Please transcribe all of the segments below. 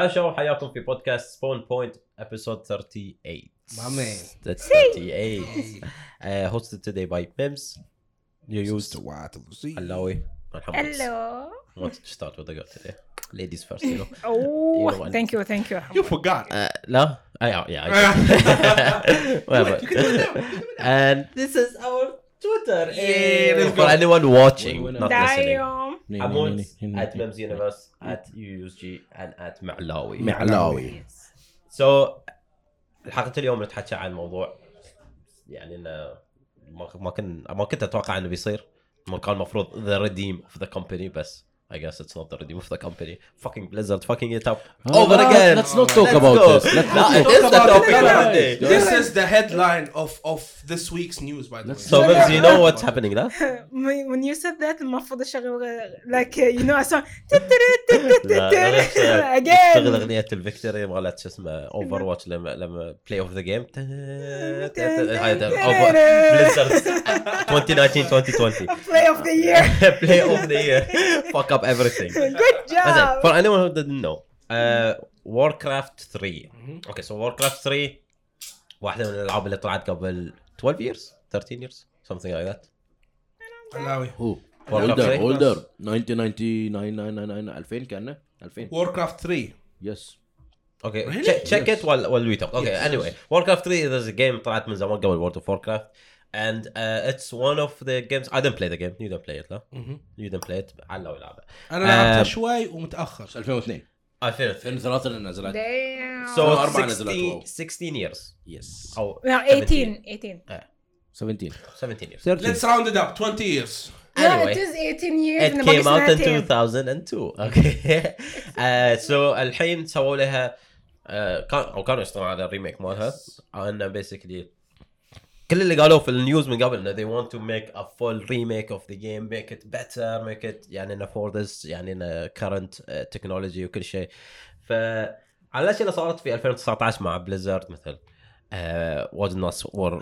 عاشوا حياكم في بودكاست سبون بوينت ابيسود 38 My man. That's 38 uh, hosted today by Mims you used Alawi and Hammond. Hello. wanted to start with the gut today ladies first you know Oh, You want- thank you, thank you. You forgot. uh, لا uh, yeah, yeah I Whatever. and this is our تويتر اي بالقران اني ون واتشينج نوت لسننج معلاوي معلاوي سو حلقه اليوم نتحكى عن موضوع يعني إنه ما كنت ما كنت أتوقع إنه بيصير. كان المفروض ذا ريديم اوف ذا كومباني بس I guess it's not the redeem of the company. Fucking Blizzard fucking it up Oh, over no, again. let's not talk Let's about go. this. Let's No, not it talk is the about topic it. of the day. This is the headline of of this week's news, by the Let's- way. So Mims, you know what's happening now? when you said that المفروض اشغل like uh, you know لا، اشتغل again اغنية الفيكتوري مالت شو اسمه اوفر واتش لما لما بلاي اوف ذا جيم بليزرد 2019 2020 the year play of the year fuck up everything good job for anyone who didn't know uh, Warcraft 3 أوكي so Warcraft 3 واحدة من الالعاب اللي طلعت قبل 12 years 13 years something like that علاوي هو Warcraft اولدر 3. اولدر 1999 2000 كانه 2000 Warcraft 3 يس Okay, Really? check, check Yes. it while while we talk. Okay, Yes. anyway, Warcraft 3 there's a game طلعت من زمان قبل World of Warcraft and uh, it's one of the games I didn't play the game you didn't play it لا you didn't play it علّوا يلعبها أنا لعبتها آه. شوي ومتاخر 2002 2003 2003 اللي نزلت damn so أربعة 16, نزلت 16 years يس أو no 18 18 17 17 years 13 Let's round it up 20 years no anyway it is 18 years it came out in سنتين. 2002 okay uh, so الحين سووا لها uh, كان أو كانوا يشتغلون على الريميك مالها انه بيسكلي كل اللي قالوه في النيوز من قبل إنه they want to make a full remake of the game make it better make it يعني إنه for this يعني إنه current uh, technology وكل شيء. ف على الأشياء اللي صارت في 2019 مع بليزرد مثل واجد ناس were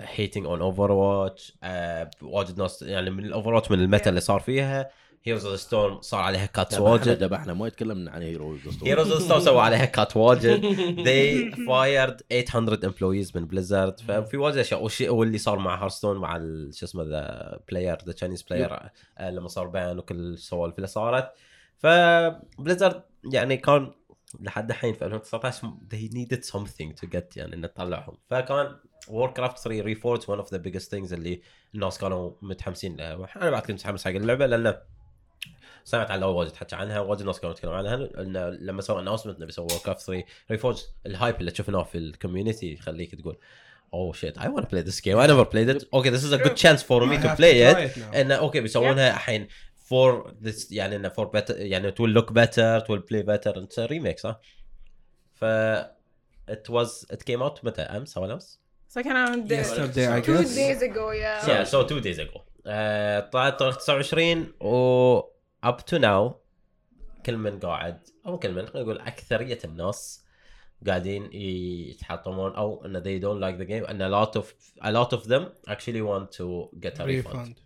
hating on Overwatch آه واجد ناس يعني من الأوفر من الميتا اللي صار فيها. هيروز اوف ستورم صار عليها كاتس واجد. واجد ذبحنا ما يتكلمنا عن هيروز هيروز اوف ستورم سووا عليها كات واجد. They fired 800 employees من بليزرد ففي واجد أشياء. والشيء واللي صار مع هارستون مع شو اسمه ذا بلاير ذا تشاينيز بلاير لما صار بان وكل السوالف اللي صارت. فبليزرد يعني كان لحد الحين في 2019 they needed something to get يعني إنه تطلعهم. فكان ووركرافت 3 ريفورج one of the biggest things اللي الناس كانوا متحمسين لها أنا بعد كنت متحمس حق اللعبة لأنه سمعت عنها واجد حكى عنها واجد ناس كانوا يتكلمون عنها. انه لما سووا اناونسمنت انه بيسووا ووركرافت 3 ريفورج الهايب اللي شفناه في الكوميونتي يخليك تقول اوه شيت اي ونت بلاي ذس جيم اي نيفر بلايد ات أوكي ذس از ا جود تشانس فور مي تو بلاي ات. انه أوكي بيسوونها الحين فور ذس يعني انه فور بيتر يعني تو لوك بيتر تو بلاي بيتر انت ريميك صح؟ ف it was it came out متى؟ أمس أو امس؟ so كان around Yesterday I two guess days ago. yeah. Yeah, so two days ago. آه، طلعت تاريخ 29 و up to now كل من قاعد أو كل من خلينا نقول اكثريه الناس قاعدين يتحطمون أو ان they don't like the game and a lot of a lot of them actually want to get a refund ريفاند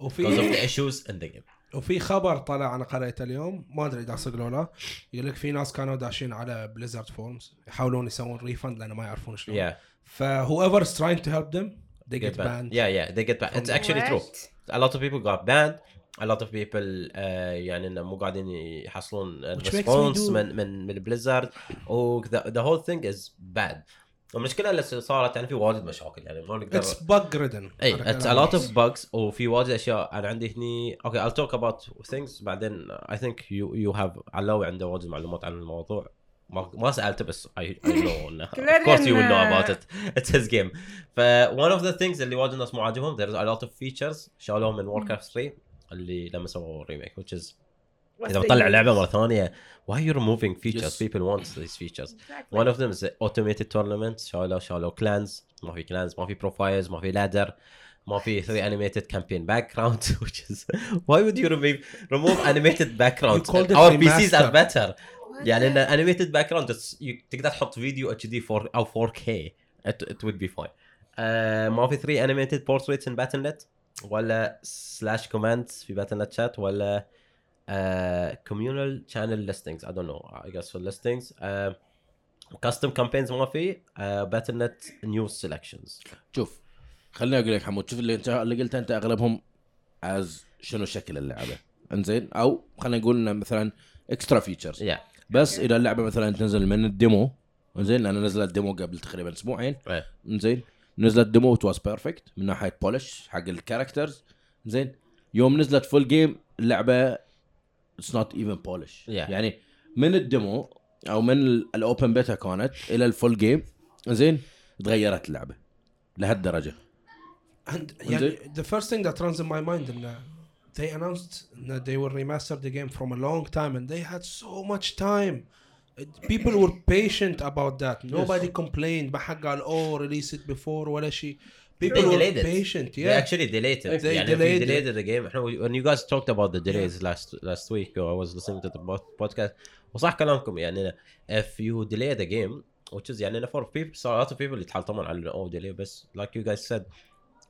because of وفي the issues in the game. وفي خبر طلع أنا قريته اليوم ما ادري اذا صدق ولا لا يقول لك في ناس كانوا داشين على بليزرد فورمز يحاولون يسوون ريفند لأنه ما يعرفون شلون Yeah, فهو is trying to help them they get get banned. banned Yeah, yeah, they get banned. It's actually true. What? A lot of people got banned. A lot of people uh, يعني إنه مو قاعدين يحصلون ريسبونس من من من بليزرد و the, the whole thing is bad. المشكلة اللي صارت يعني في واجد مشاكل يعني ما نقدر اتس بug ridden. إي اتس ا لوت اوف bugs وفي واجد أشياء. أنا عندي هني أوكي I'll talk about things بعدين I think you you have علاوي عنده واجد معلومات عن الموضوع. ما ما سالته بس I, I know انه of course you will know about it. It's his game. ف one of the things اللي واجد الناس مو عاجبهم there's a lot of features شالوهم من Warcraft 3 اللي لما سووا الريميك which is اذا بطلع? لعبه مره ثانية why you removing features Yes. people want these features Exactly. one of them is automated tournaments شالوا شالوا clans ما في clans ما في profiles ما في ladder ما في 3 animated campaign background which is why would you remove remove animated background our PCs are better يعني ان animated background تقدر تحط فيديو اتش دي 4 أو 4K it, it would be fine uh, ما في 3 animated portraits in Battle.net ولا slash commands في Battle.net chat ولا uh, communal channel listings. I don't know. I guess for listings. uh, custom campaigns ما في uh, battle.net news selections. شوف خليني أقول لك حمود. شوف اللي انت اللي قلته أنت أغلبهم از شنو شكل اللعبة. إنزين؟ أو خلينا نقول مثلا اكسترا فيتشرز yeah. بس إذا اللعبة مثلا تنزل من الديمو إنزين؟ لأن نزلت ديمو قبل تقريبا أسبوعين. right. نزلت ديمو واز بيرفكت من ناحية بولش حق الكاركترز زين. يوم نزلت فول جيم اللعبة اتس نوت ايفن بولش Yeah. يعني من الديمو أو من الاوبن بيتا كانت إلى الفول جيم زين تغيرت اللعبة. لهالدرجة. And يعني the first thing that runs in my mind إن they announced that they will remaster the game from a long time and they had so much time. People were patient about that. Nobody complained. ما حد قال oh release it before ولا شيء. People They were delayed it. patient. They Yeah. actually delayed it. They يعني delayed we delayed the game. احنا when you guys talked about the delays last last week, I was listening to the pod- podcast. وصح كلامكم يعني if you delay the game, which is يعني for people, so a lot of people يتحلطمون على oh delay بس like you guys said,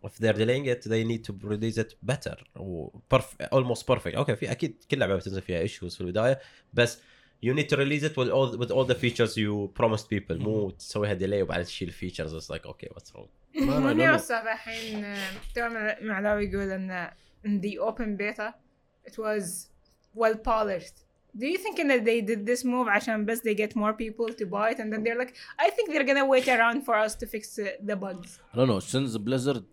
if they're delaying it, they need to release it better. و perf- almost perfect. Okay في اكيد كل لعبه بتنزل فيها issues في البدايه بس you need to release it with all with all the features you promised people مو تسويها delay وبعدين تشيل features it's like okay what's wrong ما ماني لا. أوصف الحين آه، تو معلاوي يقول ان in the open beta it was well polished. Do you think that they did this move عشان بس they get more people to buy it and then they're like I think they're gonna wait around for us to fix uh, the bugs. لا نو سنز بليزرد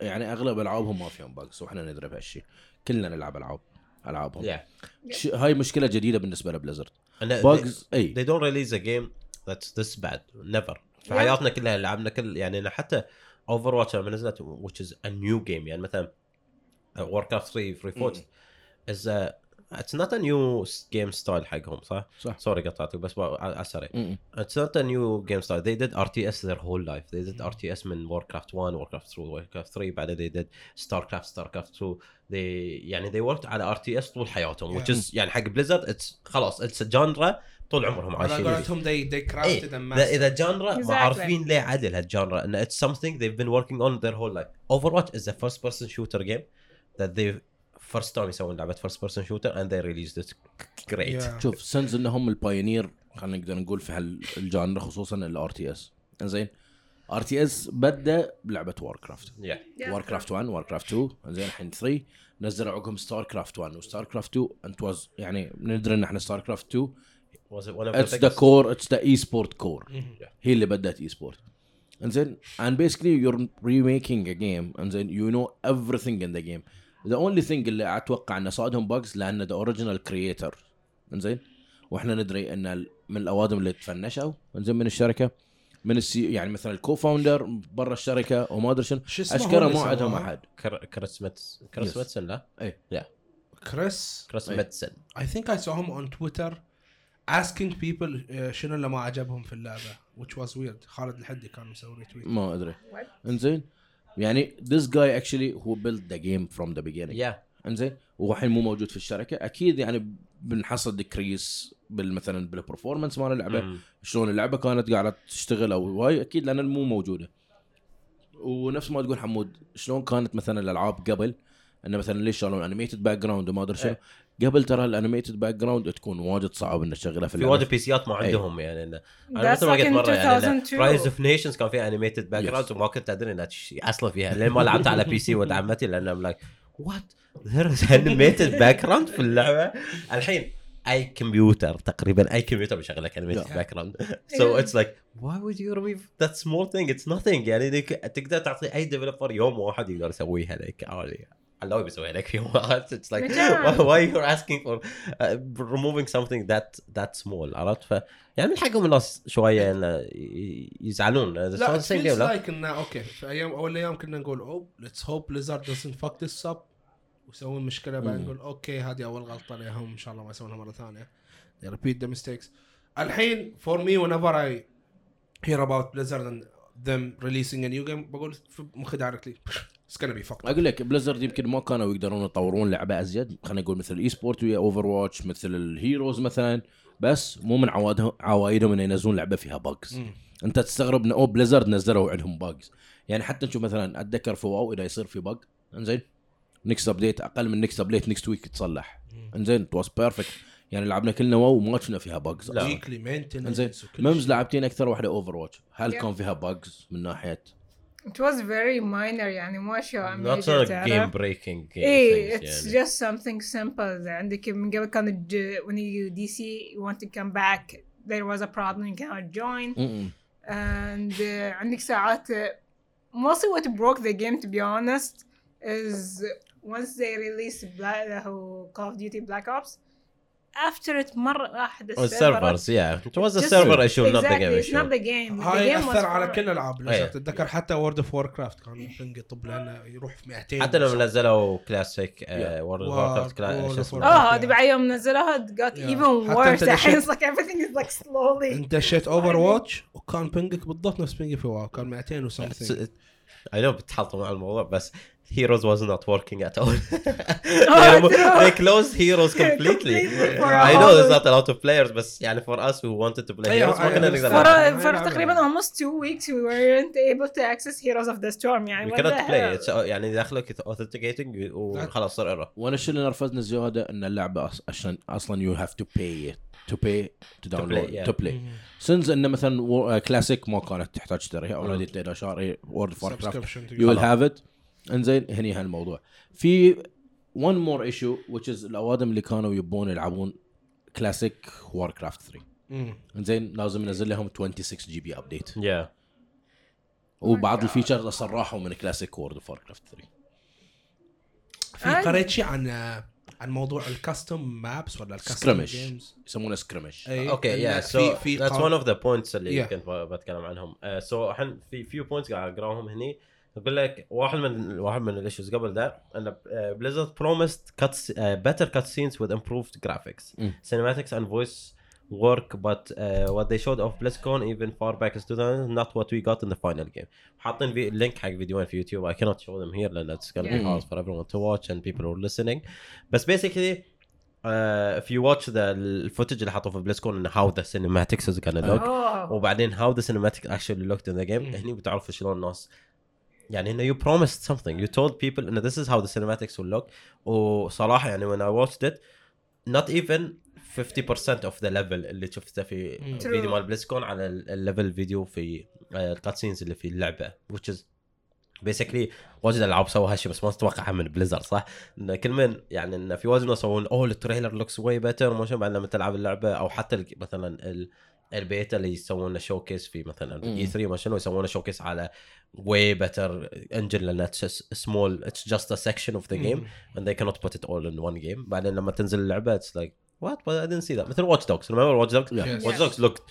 يعني اغلب العابهم ما فيهم باجز واحنا ندري بهالشيء كلنا نلعب العاب ألعابهم. Yeah. ش- هاي مشكلة جديدة بالنسبة لبليزرد And they- باجز أي. they don't release a game that's this bad. Never. في حياتنا كلها لعبنا كل يعني أنا حتى اوفر واتش لما نزلت which is a new game يعني مثلا Warcraft 3 فري فوت a it's not a new game style حقهم صح؟ صح. سوري قطعتك بس على على السريع م-م. It's not a new game style. They did RTS their whole life. They did RTS من Warcraft 1, Warcraft 2, Warcraft 3 بعدين they did StarCraft, StarCraft 2. They يعني they worked على RTS طول حياتهم which Yeah. is يعني حق Blizzard it's خلاص it's a genre طول عمرهم على عايشين فيه. قولتهم they they crafted إيه، إذا إذا mastered. جانرا Exactly. ما عارفين ليه عدل هالجانرا انه it's something they've been working on their whole life. Overwatch is a first person shooter game that they first time يسوون person shooter and they released it. Great. Yeah. شوف سنز انهم البايونير خلينا نقدر نقول في هالجانر خصوصا الار تي اس زين ار تي اس بدأ بلعبة وار كرافت. وار كرافت 1 وار كرافت 2 زين الحين 3 نزلوا عقبهم ستار كرافت 1 وستار كرافت 2 انت واز يعني ندري إن إحنا ستار كرافت 2 Was it one of the اتس ذا? كور اتس ذا اي سبورت كور Yeah. هي اللي بدأت اي سبورت إنزين؟ And basically you're remaking a game. إنزين؟ You know everything in the game. The only thing اللي أتوقع انه صادهم bugs لأن the original creator. إنزين؟ وإحنا ندري إن من الأوادم اللي تفنشوا. إنزين؟ من الشركة. من السي يعني مثلا الكو فاوندر برا الشركة وما أدري شنو. أشكره ما عندهم؟ أحد. كر- كريس ميتس كريس Yes. ميتسن لا؟ اي كريس؟ كريس. ميتسن. I think I saw him on Twitter asking people uh, شنو اللي ما عجبهم في اللعبة which was weird. خالد الحدي كان مسوي ريتويت ما أدري? إنزين؟ يعني this guy actually who built the game from the beginning. Yeah. انزين؟ وهو الحين مو موجود في الشركة. أكيد يعني بنحصل ديكريس مثلا بالبرفورمانس مال اللعبة. مم. شلون اللعبة كانت قاعدة تشتغل أو هاي أكيد لأن مو موجودة. ونفس ما تقول حمود شلون كانت مثلا الألعاب قبل؟ إنه مثلا ليش شالون انيميتد باك جراوند وما أدري شنو؟ قبل ترى الانيميتد باك جراوند تكون واجد صعب إنك تشغلها في في واجد بيسيات ما عندهم يعني إنه. أنا مثل ما قلت مرة يعني 2002. رايز اوف نيشنز كان فيها انيميتد باك جراوند. وما كنت أدري إنها أصلا فيها لين ما لعبت على بي سي ولد عمتي لأن ام لايك وات ذير از انيميتد باك جراوند في اللعبة? الحين أي كمبيوتر تقريبا أي كمبيوتر بيشغل لك انيميتد. باك جراوند سو اتس لايك why would you remove that small thing? It's nothing. يعني تقدر تعطي أي ديفلوبر يوم واحد يقدر يسويها لك عادي. I love it. So, like, what? It's like, why, why are you asking for uh, ذات something that that small? يعني من حقهم الناس شوية انه يزعلون. اتس لايك انه أوكي. في أيام أول الأيام كنا نقول أوب ليتس هوب ليزارد دزنت فاك ذس اب ويسوون مشكلة بعدين نقول أوكي هذه أول غلطة لهم إن شاء الله ما يسوونها مرة ثانية. They repeat the mistakes. الحين for me whenever I hear about Blizzard and them releasing a new game بقول في مخي دايركتلي it's gonna be fucked up. أقول لك بليزرد يمكن ما كانوا يقدرون يطورون لعبة أزيد. خلينا نقول مثل الاي سبورت ويا اوفر واتش مثل الهيروز مثلا. بس مو من عوادهم عوايدهم إنه ينزلون لعبة فيها باجز. أنت تستغرب ان أو بليزرد نزلوا عندهم باجز يعني حتى نشوف مثلا أتذكر في واو إذا يصير في باج إنزين نكست ابديت أقل من نكست ابديت نكست ويك تصلح. إنزين ات واز بيرفكت يعني لعبنا كلنا واو وما شفنا فيها لا. ويكلي مينتنس إنزين ممز لعبتين أكثر واحدة اوفر واتش هل كان فيها بجز من ناحية It was very minor يعني ما شو not major a تعرف. game breaking game ايه things it's يعني. just something simple عندك من قبل كان الج- when you DC you want to come back there was a problem you cannot join م-م. and uh, عندك ساعات uh, mostly what broke the game to be honest is once they released Black, who Call of Duty Black Ops افتر ات مرة احد السيرفرز يا واز سيرفر ايشو نوت ذا جيم ايشو نوت ذا جيم هاي أثر على كل الألعاب لو تتذكر حتى وورد اوف وور كرافت كان بنج يطب يروح في 200 حتى لو نزلوا كلاسيك وورد اوف وور كرافت كلاسيك آه هذه بعد يوم نزلوها جات ايفن وورد الحين it's like everything از لايك سلولي أنت دشيت اوفر واتش وكان بنجك بالضبط نفس بنجي في واو كان 200 وسمثينج اي نو بتحطم مع الموضوع بس Heroes was not working at all. Oh, they, closed Heroes completely. I know there's not a lot of players بس يعني for us who wanted to play Heroes ما كنا نقدر for, uh. تقريبا almost two weeks we weren't able to access Heroes of the Storm يعني We cannot play. It's, uh, يعني داخلك authenticating وخلاص صار error. وأنا الشيء اللي نرفزنا زياده ان اللعبه أص- عشان أصلا يو هاف تو باي تو باي تو داونلود yeah. تو بلاي سنز انه مثلا كلاسيك ما كانت تحتاج تشتريها اوريدي اذا شاري وورد اوف كرافت to يو ويل. هاف ات انزين هني هالموضوع في one more issue which is الأوادم اللي كانوا يبون يلعبون كلاسيك وور كرافت 3 مم. انزين لازم ننزل لهم 26 جي بي ابديت Yeah. وبعض الفيتشرز أصلا راحوا من كلاسيك وورد اوف كرافت 3 في. قريت شيء عن عن موضوع الكاستم مابس ولا الكاستم سكرمش جيمز يسمونه سكرمش Okay, yeah. So في في that's قان- one of the points اللي Yeah. كنت بتكلم عنهم. Uh, so الحين في few points قاعد أقراهم هني. يقول لك واحد من واحد من الايشوز قبل ده ان uh, Blizzard promised cuts uh, better cutscenes with improved graphics, Mm. cinematics and voice work but uh, what they showed of BlizzCon even far back as 2000 not what we got in the final game. حاطين في لينك حق فيديوين في يوتيوب I cannot show them here لأن it's gonna be hard for everyone to watch and people who are listening. بس basically uh, if you watch the الفوتج اللي حطوه في بليزكون ان how the cinematics is gonna look Oh. وبعدين how the cinematic actually looked in the game. هني بتعرفوا شلون الناس يعني إنه you promised something you told people إنه this is how the cinematics will look وصراحة يعني when I watched it not even 50% of the level اللي شفته في. فيديو. مال بليزكون على الليفل فيديو في الكات سينز اللي في اللعبة which is بيسكلي واجد ألعاب سووا هالشيء بس ما تتوقعها من بليزر صح؟ إن كل من يعني إن في واجد ناس يسوون أوه التريلر لوكس واي بيتر ما شنو بعد لما تلعب اللعبة أو حتى مثلا ال البيتا اللي يسوون شو كيس في مثلا. اي 3 ما شنو يسوون شو كيس على واي بيتر انجن لان سمول اتس جاست ا سكشن اوف ذا جيم and they cannot put it all in one game بعدين لما تنزل اللعبه it's like what but I didn't see that مثل Watch Dogs remember Watch Dogs Yeah. Yes. Watch Dogs looked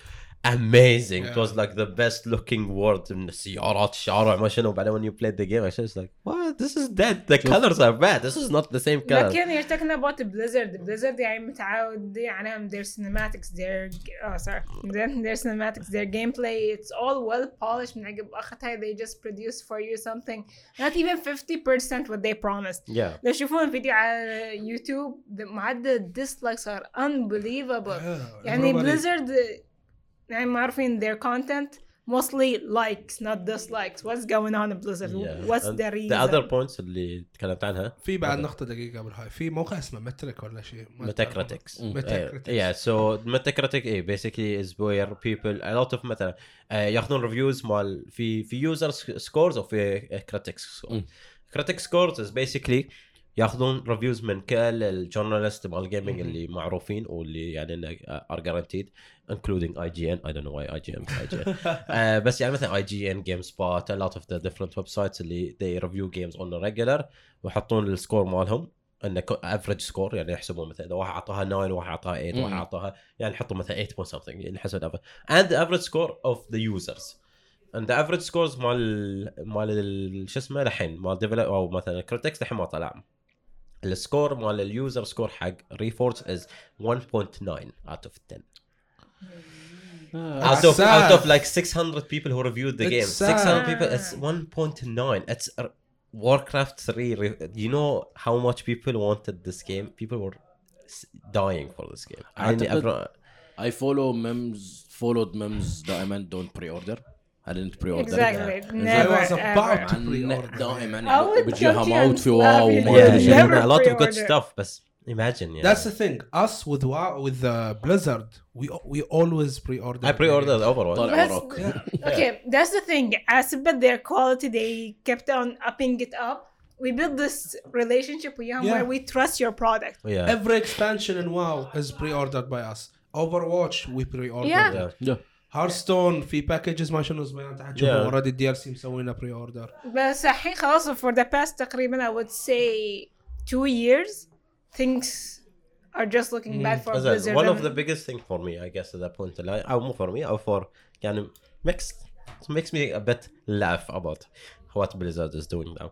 amazing it Yeah. was like the best looking world من السيارات الشارع ما شنو بعدين when you played the game I was like what this is dead the colors are bad this is not the same color لكن you're talking about Blizzard Blizzard يعني متعود عليهم their cinematics their oh sorry then their cinematics their gameplay it's all well polished من عقب اخذتها they just produce for you something not even 50% what they promised yeah لو تشوفون فيديو على يوتيوب the- معدل dislikes are unbelievable يعني بليزرد يعني ما عارفين their content. Mostly likes not dislikes. What's going on blizzard? Yeah. what's the reason? the other points اللي تكلمت عنها؟ في بعد هذا. نقطة دقيقة قبل هاي في موقع اسمه مترك ولا شيء؟ متكريتكس متكريتكس mm. mm. yeah so متكريتك اي eh, basically is where people a lot of مثلا uh, ياخذون ريفيوز مال في في يوزر سكورز وفي في كريتكس كريتكس سكورز is basically ياخذون ريفيوز من كل الجورناليست مال الجيمنج mm-hmm. اللي معروفين واللي يعني ار جرانتيد eh, including IGN I don't know why IGN IGN uh, بس يعني مثلا IGN GameSpot a lot of the different websites اللي they review games on a regular ويحطون السكور مالهم. انه افريج سكور يعني يحسبون مثلا إذا واحد أعطاها 9 واحد أعطاها 8 واحد. أعطاها يعني يحطوا مثلا 8 point something يعني حسب الافرج and the average score of the users. And the average scores مال مال ال- شو اسمه الحين؟ مال develop أو مثلا كريتكس الحين ما طلع. السكور مال اليوزر سكور حق ريفورج از 1.9 out of 10 آه. out of sad. out of like 600 people who reviewed the It's game sad. 600 people it's 1.9 it's uh, warcraft 3 re- you know how much people wanted this game people were s- dying for this game أعتقد- يعني everyone- I follow memes followed memes دائما don't pre order I didn't pre-order Exactly. it. Never, I was about ever. to عن- pre-order. دائما I would بيجيها come to موت and في slap واو you. وما Yeah, Yeah, ادري yeah, شنو. never a lot of good pre-order. stuff بس imagine yeah. That's the thing. Us with WoW, with uh, Blizzard, we we always pre-order. I pre-ordered Overwatch. طالع That's- وراك Okay, that's the thing. As about their quality, they kept on upping it up. We built this relationship with them Yeah. where we trust your product. Yeah. Every expansion in WoW is pre-ordered by us. Overwatch we pre-order. Yeah. Yeah. Yeah. هارستون في باكجز ما شنو اسمها انت Yeah. حتشوفها اوريدي الدي ال سي مسوينا بري اوردر بس الحين خلاص for the past تقريبا I would say two years things are just looking bad for As a- Blizzard. one of and- the biggest thing for me I guess at that point لا أو مو for me أو for يعني mixed it makes me a bit laugh about what Blizzard is doing now.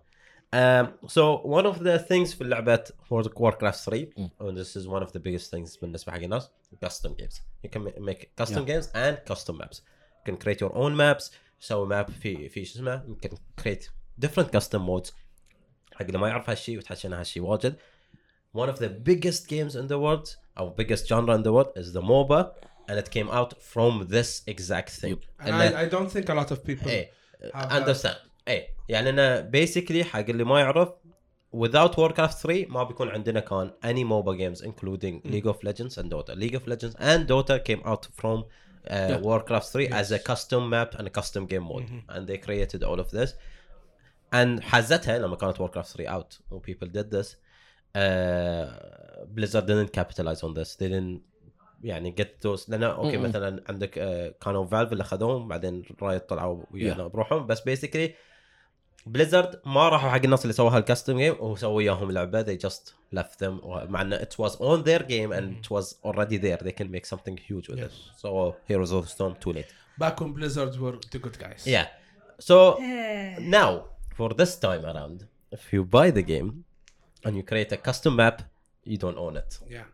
Um, so one of the things في اللعبة World of Warcraft 3 and this is one of the biggest things بالنسبة حق الناس custom games. You can ma- make custom games and custom maps. You can create your own maps. سوي ماب في في شو اسمه you can create different custom modes حق اللي ما يعرف هالشيء وتحكينا هالشيء واجد. one of the biggest games in the world or biggest genre in the world is the MOBA and it came out from this exact thing. and And I, I don't think a lot of people ايه have understand ايه يعني انا basically حق اللي ما يعرف without Warcraft 3 ما بيكون عندنا كان any MOBA games including League of Legends and Dota. League of Legends and Dota came out from uh, Warcraft 3 as a custom map and a custom game mode and they created all of this and حزتها لما كانت Warcraft 3 out when people did this uh, Blizzard didn't capitalize on this they didn't يعني get those لان اوكي م-م. مثلا عندك آه، كانوا فالف اللي اخذوهم بعدين رايت طلعوا ويانا بروحهم بس بيسكلي بليزرد ما راحوا حق الناس اللي سووها الكاستم جيم وسووا وياهم لعبه they just left them مع انه it was on their game and it was already there they can make something huge with it so Heroes of the Storm too late back when Blizzard were the good guys yeah so Eh, now for this time around if you buy the game and you create a custom map you don't own it yeah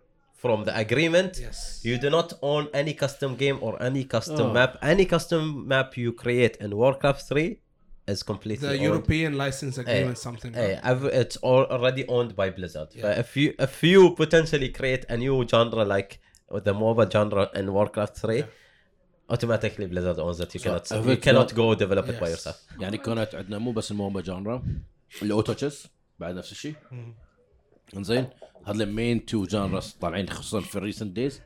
from the agreement yes you do not own any custom game or any custom Oh. map any custom map you create in warcraft 3 is completely the owned. European license agreement Eh, something Hey, I've- it's al- already owned by Blizzard. Yeah. But if you if you potentially create a new genre like the MOBA genre in Warcraft 3, automatically Blizzard owns it. You So cannot if you it's cannot not- go develop it by Yes. yourself. يعني كانت عندنا مو بس الموبا جانرا الاوتو تشيس بعد نفس الشيء انزين هذول المين تو جانرز طالعين خصوصا في الريسنت دايز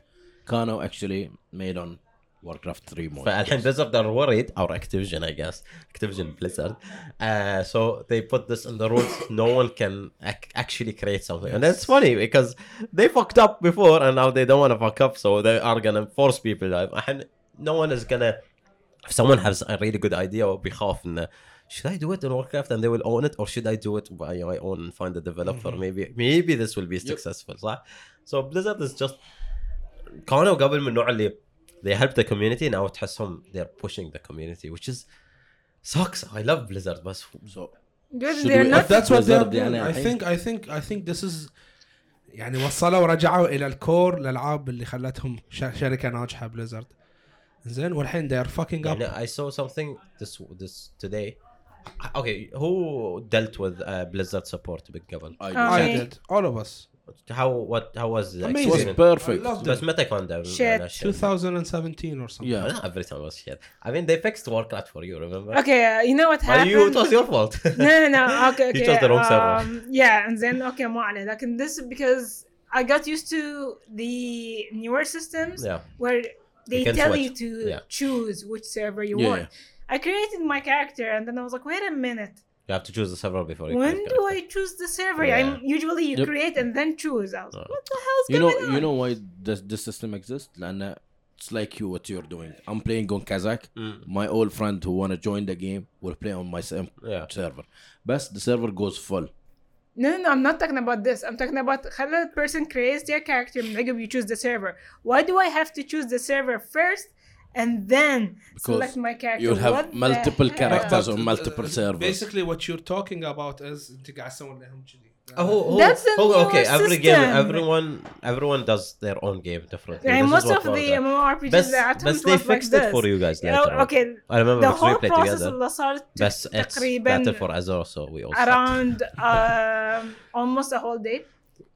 كانوا اكشلي ميد اون واركرافت 3 مود فالحين Blizzard are worried or Activision I guess Activision Blizzard uh, so they put this in the rules no one can ac- actually create something and it's funny because they fucked up before and now they don't want to fuck up so they are gonna force people like الحين no one is gonna if someone has a really good idea وبيخاف انه should I do it in Warcraft and they will own it or should I do it by my own and find a developer maybe maybe this will be successful صح so Blizzard is just كانوا قبل من النوع اللي they help the community now تحسهم they're pushing the community which is sucks I love Blizzard بس So, good, Should they're we- not But that's what they're Blizzard doing. يعني I الحين- think I think I think this is يعني وصلوا ورجعوا الى الكور الالعاب اللي خلتهم ش- شركه ناجحه بليزرد زين والحين they are fucking up يعني I saw something this this today okay who dealt with uh, Blizzard support بالقبل I Oh, I Okay. did all of us how what how was the Amazing. was experience perfect. I loved بس it. متى كان ده Shit. أنا shit. 2017 or something Yeah. Not every time was shit I mean they fixed Warcraft for you remember Okay, uh, you know what But happened? you it was your fault no, no, no. Okay, You okay. chose the wrong server. um, yeah, and then okay, ما عليه. لكن this is because I got used to the newer systems yeah where they can tell switch. you to Yeah. choose which server you Yeah, want. I created my character and then I was like, wait a minute. You have to choose the server before you When do I choose the server? Yeah. I'm usually you yep. create and then choose. I was like, what the hell's you going know, on? You know why this, this system exists? لأن uh, it's like you what you're doing. I'm playing on Kazzak. Mm. My old friend who wanna join the game will play on my same yeah. server. But the server goes full. No, no, no, I'm not talking about this. I'm talking about how the person creates their character. Maybe you choose the server. Why do I have to choose the server first and then because select my character. You'll have what multiple characters on multiple uh, servers. Basically, what you're talking about is انت oh, oh, oh, That's the oh, okay. System. Every game, everyone, everyone does their own game differently. Yeah, most of the MMORPGs بس, that بس they fixed like it for you guys later. Okay, I remember the whole we process اللي صارت بس تقريبا Battle for Azeroth we all around um, almost a whole day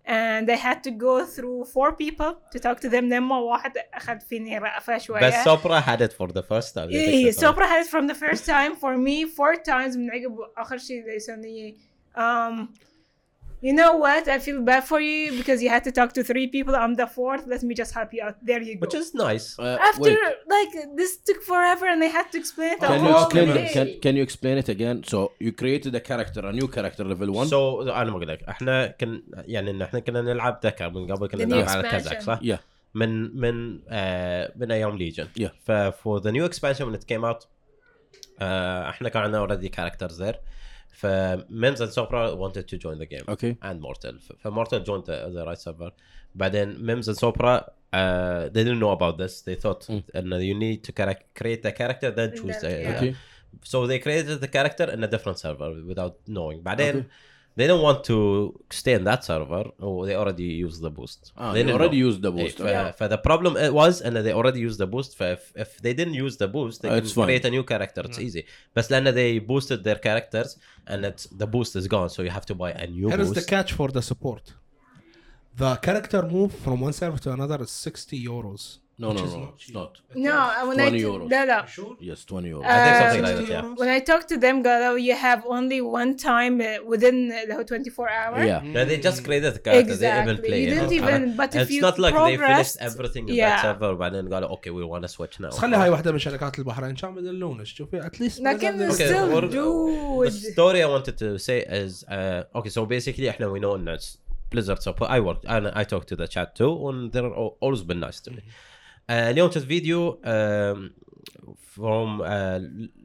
and they had to go through four people to talk to them لما واحد أخذ فيني رأفة شوية بس سوبرا had it for the first time إيه سوبرا had it from the first time for me four times من عقب آخر شيء they sent me um you know what I feel bad for you because you had to talk to three people I'm the fourth let me just help you out there you go which is nice Uh, after wait, like this took forever and they had to explain it a can you whole explain day. it? Can, can you explain it again? So you created a character, a new character, level one. so انا بقول لك احنا كن يعني ان احنا كنا نلعب ذكر من قبل كنا The new نلعب على expansion. كازاك صح؟ Yeah. من من آه من ايام ليجن Yeah. ف for the new expansion when it came out آه احنا كان عندنا already characters there ف Mims and Sopra wanted to join the game Okay. and Mortal ف ف Mortal joined the, the right server بعدين Mims and Sopra uh, they didn't know about this they thought Mm. and you need to chara- create a character then choose the, Yeah. Okay. so they created the character in a different server without knowing بعدين Okay. they don't want to stay in that server or they already used the boost ah, they, they already use used the boost yeah. For the problem was and they already used the boost if, if they didn't use the boost they uh, it's can fine. create a new character it's yeah. easy but then they boosted their characters and it's, the boost is gone so you have to buy a new Here boost. the catch for the support the character move from one server to another is 60 euros No, no, Which is no, not it's cheap. not. no when I 20 euros. لا لا Sure. Yes, 20 euros. I think Uh, something like that yeah when I talked to them قالوا you have only one time uh, within اللي هو 24 hours yeah. no, they just created the character they exactly even play you it. didn't Uh, even but if it's you not like they finished progressed everything in yeah. that server وبعدين قالوا okay we want to switch now بس خلي هاي واحدة من شركات البحرين كانوا يدلونك شوفي اتليست لكن Okay, still or- dude the story I wanted to say is uh, okay. So basically, احنا we know ان it's Blizzard support. I worked and I talked to the chat too, and they're al- always been nice to me. Uh, آه، اليوم شفت فيديو فروم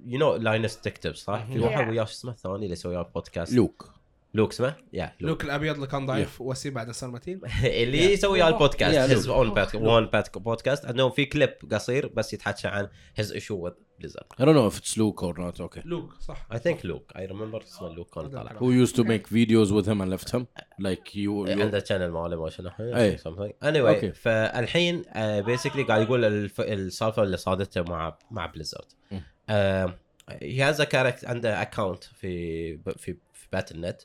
يو نو لاينس تكتب صح؟ في واحد وياه شو اسمه الثاني اللي سوى بودكاست لوك لوك اسمه؟ يا لوك لوك الأبيض اللي كان ضعيف وسيم بعد صار متين اللي يسوي Yeah, البودكاست own one بودكاست عندهم في كليب قصير بس يتحكى عن his issue with Blizzard. I don't know if it's Luke or not. Okay. لوك صح I think Luke. I remember اسمه لوك كان طالع. Who used to make videos with him and left him? Like you. عنده channel ماله ما شنو أي. something anyway Okay. فالحين بيسكلي قاعد يقول الف... السالفة اللي صادته مع مع بليزرد. هي هاز كاركتر عنده اكونت في في في باتل نت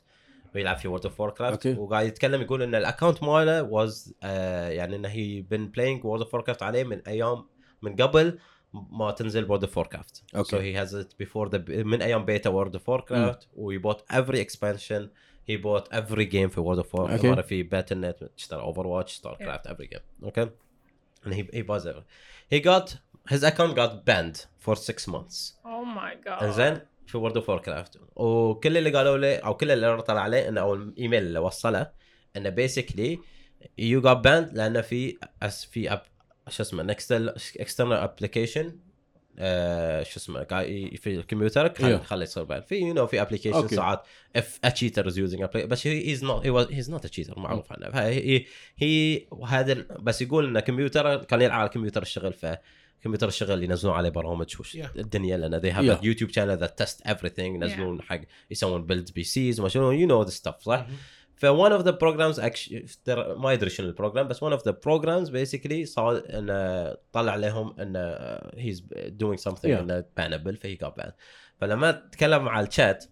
ويلعب في وورد اوف كرافت Okay. وقاعد يتكلم يقول إن الاكونت ماله واز يعني انه هي بن بلاينج وورد اوف كرافت عليه من أيام من قبل ما تنزل وورد اوف كرافت Okay. so he has it before the من أيام بيتا وورد اوف كرافت وي bought every expansion he bought every game في وورد اوف. مره في باتل نت اشترى اوفر واتش ستار كرافت every game. Okay. And he he buys everything. He got his account got banned for six months. Oh my god. انزين في وورد اوف كرافت وكل اللي قالوا له أو كل اللي طلع عليه انه أو الإيميل اللي وصله انه بيسكلي يو جات باند لأنه في أس في أب شو اسمه اكسترنال ابلكيشن شو اسمه في الكمبيوتر خلي Yeah. خلي يصير باند في يو نو في ابلكيشن Okay. ساعات اف ا تشيتر از يوزنج بس هي از نوت هيز نوت ا تشيتر معروف عنه هي هي هذا بس يقول انه كمبيوتر كان يلعب على كمبيوتر الشغل ف كمبيوتر الشغل ينزلون عليه برامج وش Yeah. الدنيا لأن they have Yeah. a YouTube channel that test everything ينزلون حق يسوون build بي سيز وما شنو you know the stuff صح؟ ف one of the programs actually ما ادري شنو البروجرام بس one of the programs basically صار انه طلع لهم انه he's doing something Yeah. انه bannable فهي got banned فلما تكلم مع الشات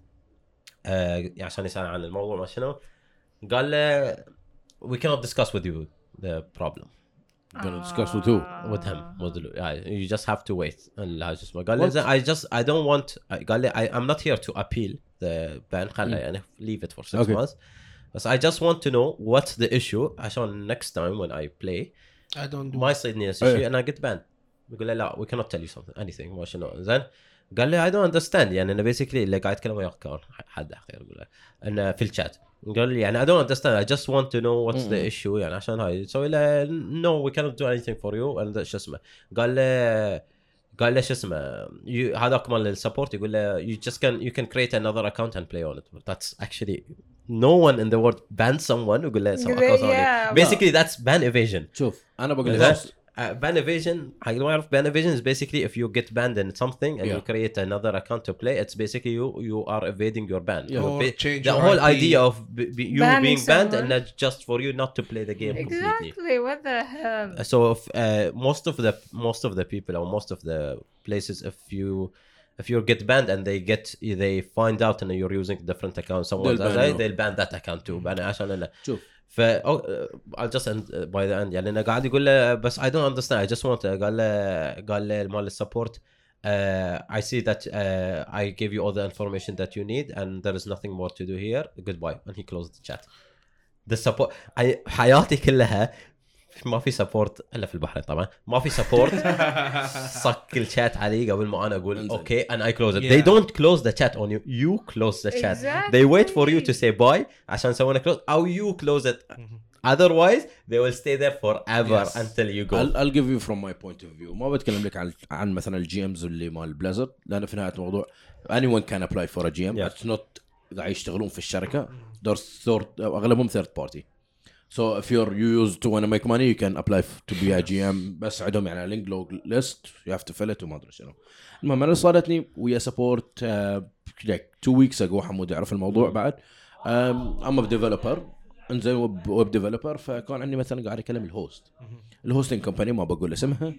آه عشان يسال عن الموضوع ما شنو قال له we cannot discuss with you the problem Gonna discuss with who? with him Ah. with yeah, you just have to wait اسمه قال? لي I just I don't want قال لي I, I'm not here to appeal the ban خله يعني leave it for six Okay. months بس I just want to know what's the issue عشان next time when I play I don't do ما يصيدني نفس إيه. الشيء أنا قلت ban يقول لي لا we cannot tell you something anything ما شنو زين قال لي I don't understand يعني أنا basically اللي قاعد يتكلم وياك كان حد اخير يقول انه في الشات قال لي يعني I don't understand I just want to know what's the مم. issue يعني عشان هاي يسوي له no we cannot do anything for you and شو اسمه قال له قال له شو اسمه you- هذاك مال السبورت يقول له you just can you can create another account and play on it that's actually no one in the world banned someone يقول له some يقول له account only. yeah. basically that's ban evasion شوف انا بقول That, لك uh, ban evasion. I don't know if ban evasion is basically if you get banned in something and yeah. you create another account to play, it's basically you you are evading your ban. Yeah. Or ba- change the whole IP. idea of b- b- you Banning being someone. banned and that's just for you not to play the game exactly. Completely. What the hell? Uh, so if, uh, most of the most of the people or most of the places, if you if you get banned and they get they find out and you're using different account someone they'll ban, they'll ban that account too. Mm-hmm. ف أو- uh, I'll just end uh, by the end يعني انه قاعد يقول له بس I don't understand I just want قال له قال له مال السبورت uh, I see that uh, I gave you all the information that you need and there is nothing more to do here goodbye and he closed the chat the support I- حياتي كلها ما في سبورت إلا في البحرين طبعا. ما في سبورت صك الشات علي قبل ما أنا أقول أوكي أنا اي كلوز ذي دونت كلوز ذا شات اون يو يو كلوز ذا شات ذي ويت فور يو تو سي باي عشان يسوون كلوز أو يو كلوز ات اذروايز ذي ويل ستي ذير فور ايفر انتل يو جو ايل جيف يو فروم ماي بوينت اوف فيو ما بتكلم لك عن عن مثلا الجي امز اللي مال بليزر لأن في نهاية الموضوع اني ون كان ابلاي فور gm yeah. اتس نوت قاعد يشتغلون في الشركة. دور أغلبهم ثيرد بارتي so if you're you use to want to make money you can apply to be a GM بس عندهم يعني لينك لوج ليست you have to fill it وما أدري شنو. المهم أنا صارتني ويا سبورت like two weeks ago حمود يعرف الموضوع بعد. Um, I'm a developer. إنزين ويب ديفلوبر فكان عندي مثلا قاعد أكلم الهوست الهوستنج كومباني ما بقول اسمها.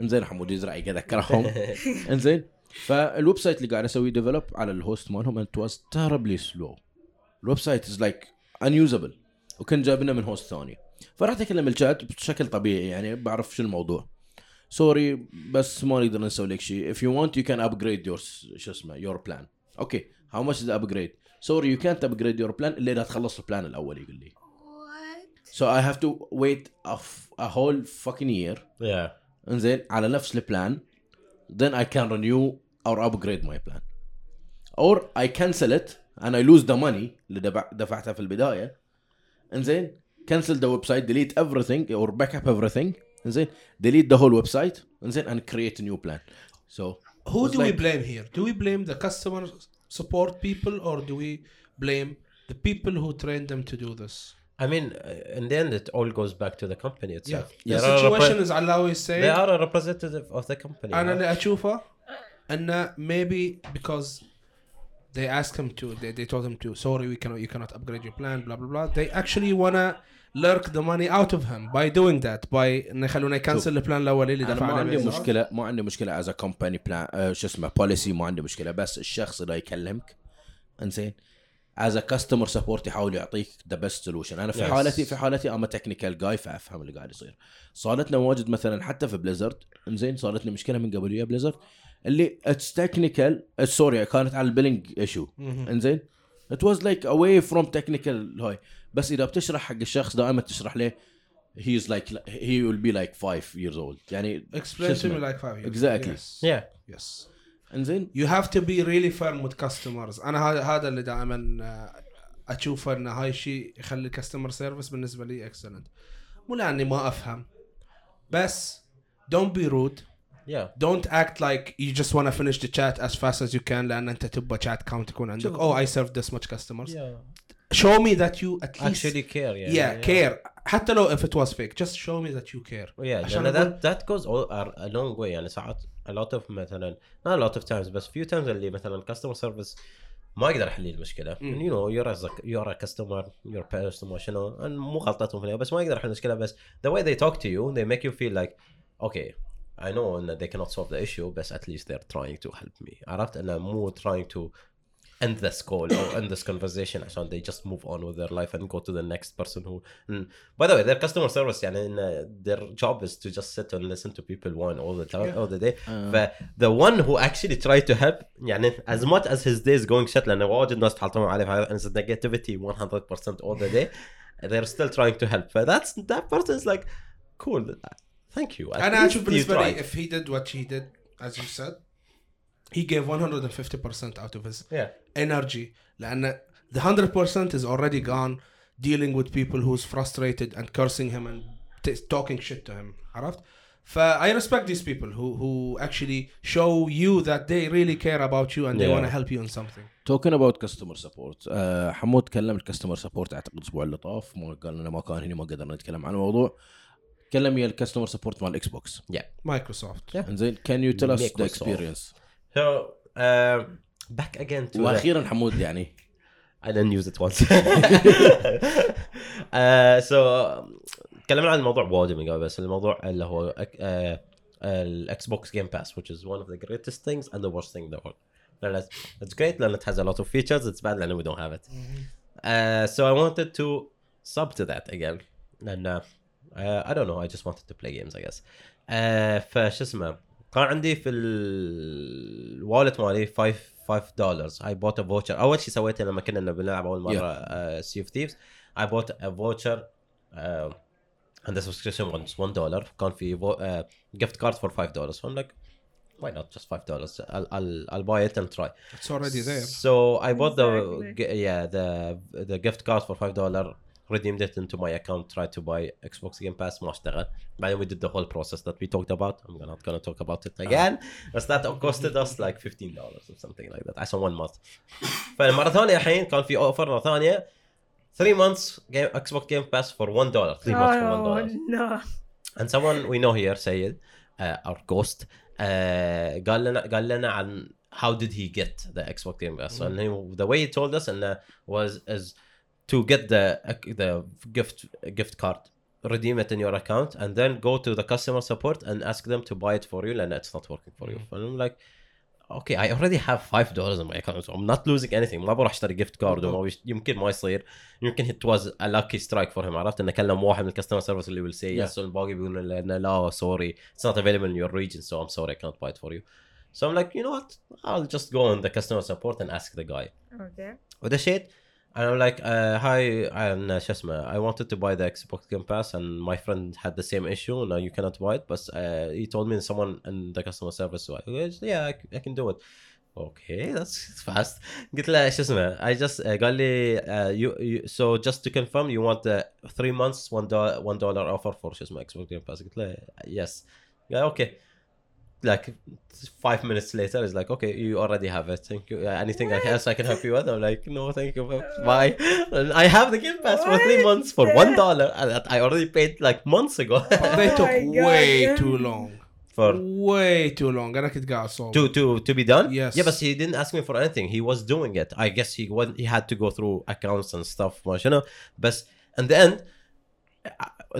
إنزين حمود يزرع اذكرهم إنزين. فالويب سايت اللي قاعد أسوي ديفلوب على الهوست مالهم انت واز تيربلي سلو الويب سايت از لايك unusable. وكان جايبنا من هوست ثاني فرحت اكلم الشات بشكل طبيعي يعني بعرف شو الموضوع سوري بس ما نقدر نسوي لك شيء if you want you can upgrade your شو اسمه your plan أوكي how much is the upgrade sorry you can't upgrade your plan الا اذا تخلص البلان الأول يقول لي What? so I have to wait a, f- a whole fucking year yeah انزين على نفس البلان then I can renew or upgrade my plan or I cancel it and I lose the money اللي دفع- دفعتها في البداية انزين cancel the website delete everything or back up everything انزين delete the whole website انزين and create a new plan so Who it's do we like- blame here? Do we blame the customer support people or do we blame the people who trained them to do this? I mean uh, in the end it all goes back to the company Yeah. itself The They are a situation repre- is Alawi is they saying are a representative of the company انا huh? اللي اشوفه انه maybe because they asked him to they, they told him to sorry we cannot you cannot upgrade your plan blah blah blah they actually wanna lurk the money out of him by doing that by انه يخلونه يكنسل البلان الاولي اللي دفع ما عندي. مشكله ما عندي مشكله از كومباني بلان شو اسمه بوليسي ما عندي مشكله بس الشخص اللي يكلمك انزين از كاستمر سبورت يحاول يعطيك ذا بيست سولوشن أنا في Yes. حالتي في حالتي اما تكنيكال جاي فأفهم اللي قاعد يصير. صارتنا واجد مثلا حتى في بليزرد إنزين صارت لي مشكلة من قبل ويا بليزرد اللي اتس تكنيكال سوري كانت على البيلنج ايشو إنزين؟ ات واز لايك اواي فروم تكنيكال هاي. بس إذا بتشرح حق الشخص دائما تشرح له he is like he will be like five years old. يعني explain شو to me اسمه؟ like five years Exactly. yes. yeah. Yes. انزين you have to be really firm with customers أنا هذا هذا اللي دائما اشوفه ان هاي الشيء يخلي الكاستمر سيرفيس بالنسبة لي اكسلنت مو لاني ما افهم بس don't be rude yeah don't act like you just want to finish the chat as fast as you can لأن انت تبغى chat count يكون عندك oh I served this much customers yeah show me that you at least actually care yeah yeah, care حتى لو if it was fake just show me that you care yeah عشان that that goes all, a long way يعني ساعات a lot of مثلا not a lot of times بس few times اللي مثلا customer service ما يقدر يحل لي المشكلة مم. you know you're a you're a customer you're a customer شنو and مو غلطتهم هنا بس ما يقدر يحل المشكلة بس the way they talk to you they make you feel like okay I know that they cannot solve the issue but at least they're trying to help me عرفت انه مو trying to end this call or end this conversation عشان they just move on with their life and go to the next person who and by the way their customer service يعني in, uh, their job is to just sit and listen to people whine all the time Yeah. all the day آه. ف the one who actually tried to help يعني as much as his day is going shit لانه واجد ناس تحطموا عليه في هذا and it's negativity 100% all the day they're still trying to help ف that's that person is like cool thank you At انا least اشوف you بالنسبه لي tried. if he did what he did as you said he gave 150% out of his yeah energy لان the 100% is already gone dealing with people who's frustrated and cursing him and t- talking shit to him عرفت ف I respect these people who who actually show you that they really care about you and they Yeah. want to help you in something توكن اباوت كاستمر سبورت حمود تكلم الكاستمر سبورت اعتقد الاسبوع اللي طاف ما قال لنا ما كان هنا ما قدرنا نتكلم عن الموضوع تكلم ويا الكاستمر سبورت مال الاكس بوكس مايكروسوفت Yeah. انزين كان يو تيل اس ذا Microsoft. اكسبيرينس so uh, back again to the- واخيرا حمود يعني I didn't use it once. uh, so تكلمنا عن الموضوع واجد من قبل بس الموضوع اللي هو uh, الاكس بوكس جيم باس which is one of the greatest things and the worst thing in the world لأن it's- it's great لأن it has a lot of features it's bad لأن we don't have it uh, so I wanted to sub to that again لأن uh, I don't know I just wanted to play games I guess uh, فش اسمه كان عندي في الوالت مالي 5 5 دولار اي بوت ا فوتشر أول شيء سويته لما كنا بنلعب أول مرة سي اوف ثيفز اي بوت ا فوتشر عنده سبسكريبشن 1 دولار كان في جفت كارد فور 5 دولار فهمت لك why not just five dollars? I'll, I'll I'll buy it and try. It's already there. So I bought exactly. the yeah the the gift card for five dollar redeemed it into my account tried to buy Xbox Game Pass ما اشتغل بعدين we did the whole process that we talked about I'm not gonna talk about it again but that costed us like 15 dollars or something like that عشان one month فمرة ثانية الحين كان في اوفر مرة ثانية 3 months game Xbox Game Pass for 1 dollar 3 months for 1 Oh, dollar no. and someone we know here سيد uh, our ghost uh, قال لنا قال لنا عن how did he get the Xbox Game Pass and he, the way he told us and uh, was is to get the the gift gift card redeem it in your account and then go to the customer support and ask them to buy it for you and it's not working for you and I'm like okay I already have five dollars in my account so I'm not losing anything ما بروح اشتري gift card وما بيش- يمكن ما يصير يمكن it was a lucky strike for him عرفت انه كلم واحد من الكاستمر سيرفيس اللي will say yes والباقي بيقولون لنا لا sorry it's not available in your region so I'm sorry I can't buy it for you so I'm like you know what I'll just go on the customer support and ask the guy Okay. ودشيت and I'm like uh, hi and شو اسمه I wanted to buy the Xbox Game Pass and my friend had the same issue no you cannot buy it but uh, he told me someone in the customer service so I goes, yeah I, c- I can do it okay that's fast قلت له شو اسمه I just uh, قال لي uh, you, you so just to confirm you want the three months one dollar one dollar offer for شو اسمه Xbox Game Pass قلت له yes قال okay like five minutes later it's like okay you already have it thank you Uh, anything else i can help you with i'm like no thank you bye and i have the game pass for three What months for one dollar and that i already paid like months ago They Oh took my God, way yeah. too long. for Way too long. انا كنت قاعد صوب. to to to be done Yes. yeah but he didn't ask me for anything he was doing it i guess he was he had to go through accounts and stuff ما شنو بس in the end uh,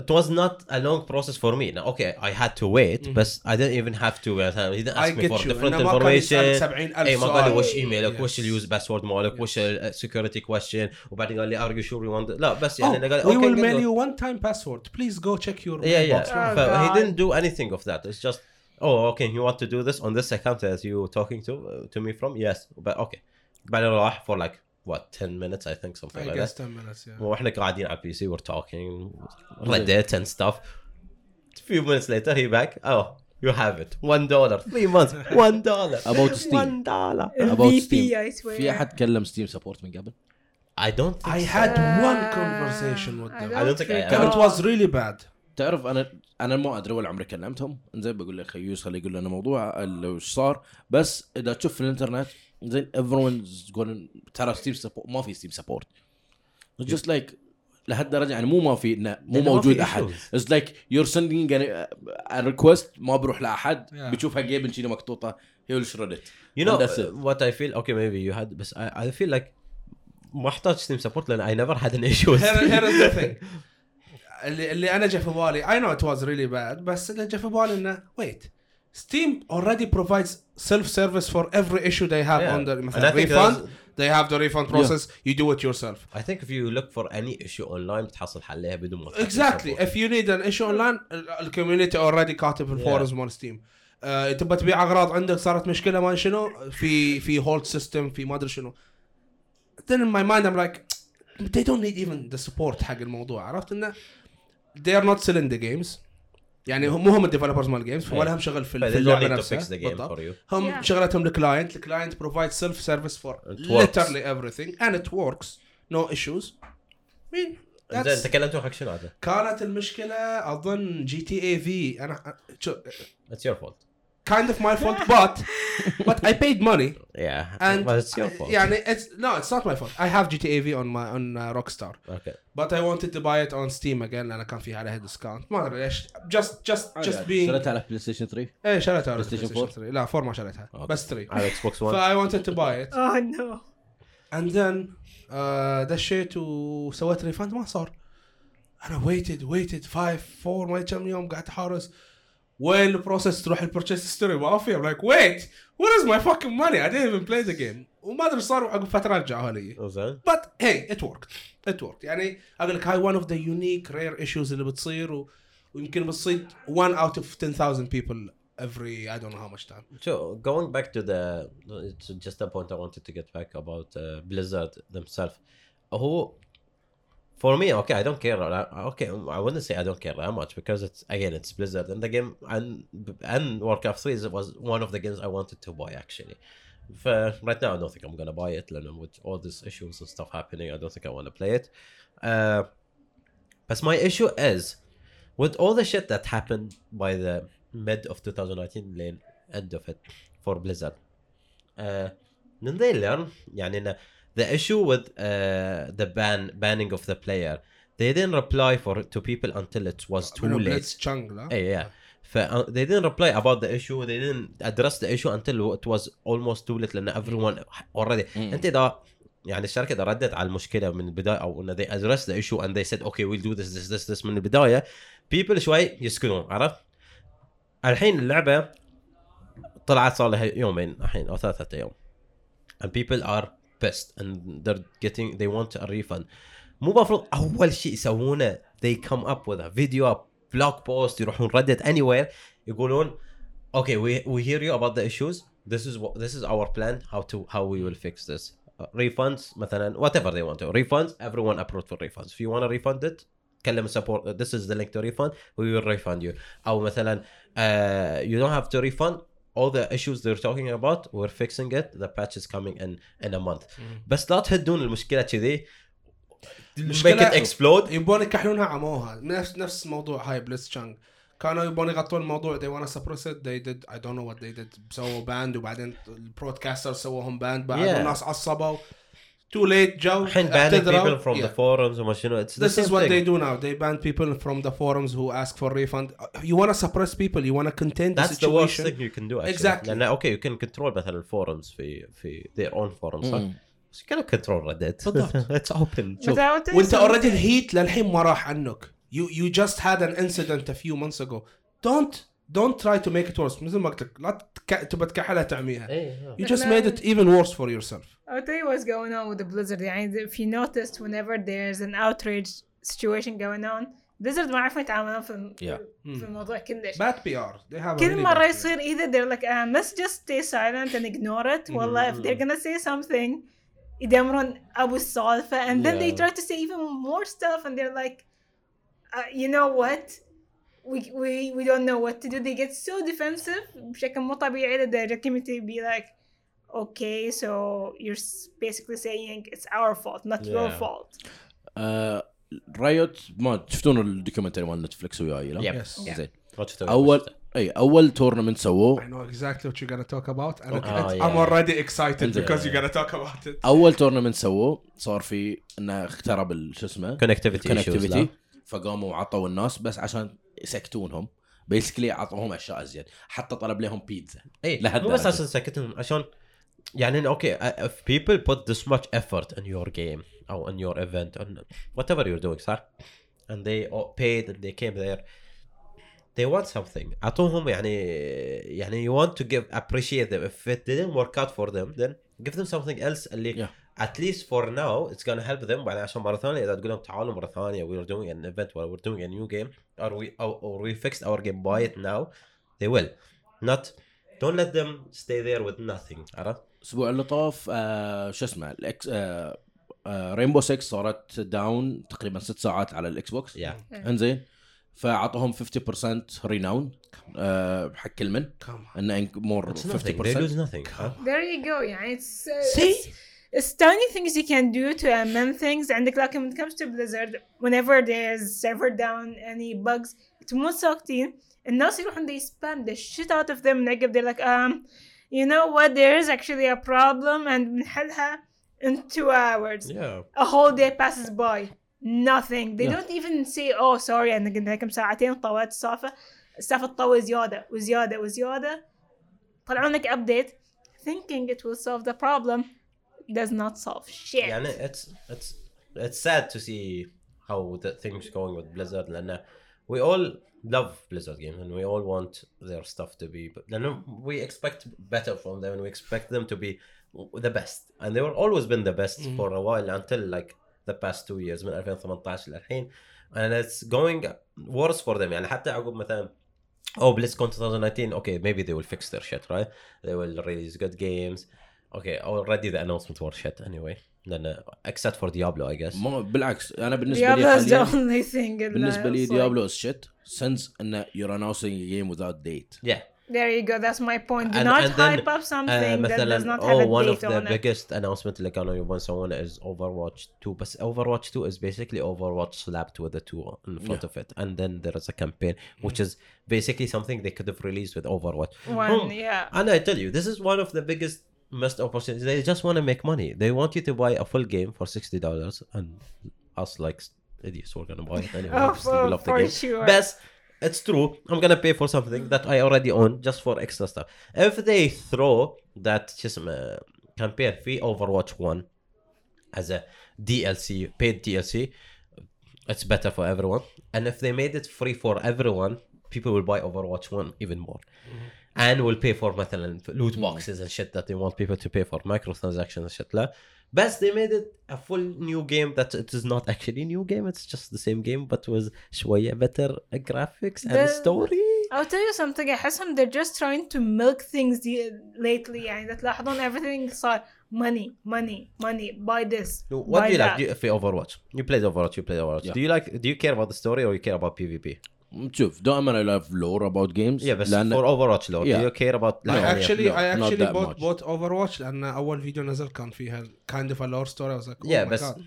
it was not a long process for me now okay i had to wait but i didn't even have to uh, he didn't I ask me get for you. different إنه ما كان يسألك information 70,000 اي ما قال لي سؤال. وش ايميلك Yes. وش اليوز باسورد مالك وش السكيورتي كويشن وبعدين قال لي ار يو شور يو want لا بس Oh, يعني أنا قال we will okay, mail good. you one time password. Please go check your yeah yeah mailbox. Oh, but he God. didn't do anything of that it's just oh okay you want to do this on this account that you talking to uh, to me from yes but okay بعدين راح for like what 10 minutes I think something I like guess that 10 minutes, yeah. وإحنا قاعدين على البي سي we're talking Reddit and stuff few minutes later he back oh you have it one dollar three months one dollar About Steam. one dollar About VP, Steam. في احد كلم ستيم سبورت من قبل؟ I don't think I so. had Uh, one conversation with I them. I don't think I- it was really bad. تعرف أنا أنا ما ادري ولا عمري كلمتهم زين بقول لك خيوس خليه يقول لنا موضوع وش صار بس اذا تشوف في الانترنت زين everyone's going ترى ستيم سبورت ما في ستيم سبورت جست لايك لهالدرجة يعني مو ما في انه مو موجود أحد. اتس لايك يور سندينج ريكوست ما بروح لأحد yeah. بتشوفها جيم شنو مقطوطة هي ويل شريد يو نو وات اي فيل أوكي ميبي يو هاد بس اي فيل لايك ما احتاج ستيم سبورت لأن اي نيفر هاد ان ايشوز اللي اللي أنا جا في بالي اي نو ات واز ريلي باد بس اللي جا في بالي إنه ويت Steam already provides self service for every issue they have Yeah. on the And I مثلا think refund there's- they have the refund process you do it yourself I think if you look for any issue online بتحصل حلها بدون ما تحتاج exactly support. if you need an issue online ال- الكوميونتي already كاتب في الفورز مال ستيم آه، تبى تبيع اغراض عندك صارت مشكله ما شنو في في هولد سيستم في ما ادري شنو then in my mind I'm like they don't need even the support حق الموضوع عرفت انه they are not selling the games يعني هم مو هم الديفلوبرز مال جيمز ولا هم شغل في اللعبة نفسها. هم شغلتهم الكلاينت الكلاينت بروفايد سيلف سيرفيس فور ليترلي ايفري ثينج اند ات وركس نو ايشوز مين زين انت كلمتوا حق شنو هذا؟ كانت المشكلة أظن جي تي اي في أنا اتس يور فولت kind of my fault but but I paid money Yeah. and but it's your fault. يعني it's no it's not my fault I have GTA V on my on uh, Rockstar Okay. but I wanted to buy it on Steam again لان كان في عليها ديسكاونت ما ادري ليش just just just being شريتها على بلاي ستيشن 3 ايه شريتها على PlayStation PlayStation 4 3 لا 4 ما شريتها Okay. بس 3 على اكس بوكس 1 ف I wanted to buy it Oh no. and then uh, دشيت وسويت ريفاند ما صار انا waited waited 5 4 ما كم يوم قاعد احارس وين البروسيس تروح البرشيس ستوري ما في I'm like wait where is my fucking money I didn't even play the game وما ادري ايش صار عقب فتره رجعوها لي زين but hey it worked it worked يعني اقول لك هاي one of the unique rare issues اللي بتصير و... ويمكن بتصير one out of 10,000 people every I don't know how much time So going back to the, it's just a point I wanted to get back about uh, Blizzard themselves. Who, for me, okay, I don't care. I- Okay, I wouldn't say I don't care that much because it's again it's Blizzard and the game and and Warcraft Three is- was one of the games I wanted to buy actually. For right now, I don't think I'm gonna buy it. Like, with all these issues and stuff happening, I don't think I want to play it. Uh, but my issue is with all the shit that happened by the mid of 2019 lane end of it for Blizzard. Uh, then they learn يعني إن the issue with uh, the ban banning of the player they didn't reply for to people until it was too late. بليتس تشانج لا Hey, yeah. ف uh, they didn't reply about the issue they didn't address the issue until it was almost too late لأن everyone already انت اذا يعني الشركة اذا ردت على المشكلة من البدايه أو ان they addressed the issue and they said okay we'll do this this this this من البدايه people شوي يسكنون عرفت؟ الحين اللعبه طلعت صار لها يومين الحين أو ثلاثة أيام and people are pissed and they're getting they want a refund مو المفروض اول شيء يسوونه they come up with a video a blog post يروحون ردت anywhere يقولون okay we we hear you about the issues this is what this is our plan how to how we will fix this uh, refunds مثلا whatever they want to refunds everyone approved for refunds if you want to refund it كلم support this is the link to refund we will refund you او مثلا uh, you don't have to refund all the issues they're talking about we're fixing it the patch is coming in in a month بس لا تهدون المشكله كذي make المشكلة- it explode يبون يكحلونها عموها نفس نفس موضوع هاي بليتس تشانج كانوا يبون يغطون الموضوع they wanna suppress it they did I don't know what they did سووا باند وبعدين البرودكاستر سووهم باند بعد Yeah. الناس عصبوا too late جو الحين banning اعتذروا. people from the Yeah. forums وما شنو it's the This is same what thing. they do now. They ban people from the forums who ask for refund. You want to suppress people. You want to contain the That's the worst situation. thing you can do actually. Exactly. لان اوكي you can control مثلا الفورums في في their own forums صح؟ بس you cannot control Reddit. بالضبط. it's open. But I would tell you وانت something. اوريدي الهيت للحين ما راح عنك. You you just had an incident a few months ago. Don't don't try to make it worse. مثل ما قلت لك لا تك... تبى تكحلها تعميها. إيه، You just made it even worse for yourself. I'll tell you what's going on with the Blizzard يعني if you noticed whenever there's an outrage situation going on Blizzard ما عرفوا يتعاملون في Yeah. في الموضوع كلش Bad PR. They have a كل really مرة bad PR. يصير either they're like um, let's just stay silent and ignore it والله if they're gonna say something يدمرون أبو السالفة and then they Yeah. try to say even more stuff and they're like uh, you know what We, we we don't know what to do they get so defensive بشكل مو طبيعي لدرجة community be like okay so you're basically saying it's our fault not your Yeah. fault آه، رايوت ما شفتون الدوكيومنتري مال نتفلكس وياي لا؟ Yes. زين اول اي اول تورنمنت سووه I know exactly what you're gonna talk about and Okay. Oh, I'm yeah. already excited Yeah. because you're gonna talk about it. اول تورنمنت سووه صار في انه اخترب ال- شو اسمه كونكتيفيتي لا؟ فقاموا عطوا الناس بس عشان يسكتونهم بيسكلي عطوهم اشياء ازيد حتى طلب لهم بيتزا اي مو بس. عشان سكتهم عشان يعني أوكي if people put this much effort in your game أو in your event on whatever you're doing صح and they paid and they came there they want something اعطوهم يعني يعني you want to give appreciate them if it didn't work out for them then give them something else اللي Yeah. At least for now it's gonna help them بعدين عشان مره ثانية اذا تقول لهم تعالوا مره ثانية we're doing an event or we're doing a new game or we or, or we fixed our game buy it now they will not don't let them stay there with nothing عرفت؟ الأسبوع اللي طاف آه شو اسمه الاكس آه آه رينبو 6 صارت داون تقريبا ست ساعات على الاكس بوكس يا انزين فاعطوهم 50% ريناون آه حق كل من Come on. انه مور It's nothing. They 50% lose nothing. Huh? There you go. يعني it's uh, See? it's tiny things you can do to amend things. عندك لكن when it comes to Blizzard, whenever there's server down, any bugs, تموت ساكتين. الناس يروحون they spam the shit out of them نقب they're like um you know what there is actually a problem and بنحلها in two hours. Yeah. A whole day passes by. Nothing. They Yeah. don't even say oh sorry انا قلنا لكم ساعتين طولت السالفة. السالفة تطول زيادة وزيادة وزيادة. طلعوا لك update thinking it will solve the problem does not solve shit. يعني it's it's it's sad to see how the things going with Blizzard لأنه we all love Blizzard games and we all want their stuff to be لأنه we expect better from them and we expect them to be the best and they were always been the best Mhm. for a while until like the past two years من 2018 للحين and it's going worse for them يعني حتى عقب مثلا oh BlizzCon 2019 okay maybe they will fix their shit right they will release good games okay already the announcement were shit anyway لأن except for Diablo I guess ما بالعكس انا بالنسبه لي Diablo is the حاليا only thing in بالنسبه لي the- ديابلو is shit since ان you're announcing a game without date yeah There you go. That's my point. Do And- not and then, hype up something uh, that does مثلا not oh have a one of date the on it. biggest announcement اللي كانوا يبون يسوونه is Overwatch 2 بس Overwatch 2 is basically Overwatch slapped with a 2 in front of it and then there is a campaign which is basically something they could have released with Overwatch One, Oh, yeah. and I tell you this is one of the biggest missed opportunities they just want to make money they want you to buy a full game for $60 and us like idiots we're gonna buy it anyway Oh, for, love the for game sure. Best, it's true. I'm gonna pay for something that I already own just for extra stuff. If they throw that just uh, campaign free Overwatch 1 as a DLC, paid DLC, it's better for everyone. And if they made it free for everyone, people will buy Overwatch 1 even more And will pay for مثلا loot boxes and shit that they want people to pay for microtransactions and shit لا بس they made it a full new game that it is not actually a new game it's just the same game but with شوية better graphics and The- story I'll tell you something أحسهم they're just trying to milk things the- lately يعني إذا تلاحظون everything صار money money money buy this what buy do you like that. do you, في Overwatch you played Overwatch you played Overwatch Yeah. do you like do you care about the story or you care about PvP شوف دائما I love lore about games yeah بس لأن for Overwatch lore Yeah. do you care about I like, actually no, I not actually that bought much. bought Overwatch لان اول فيديو نزل كان فيها kind of a lore story I was like oh yeah my بس God.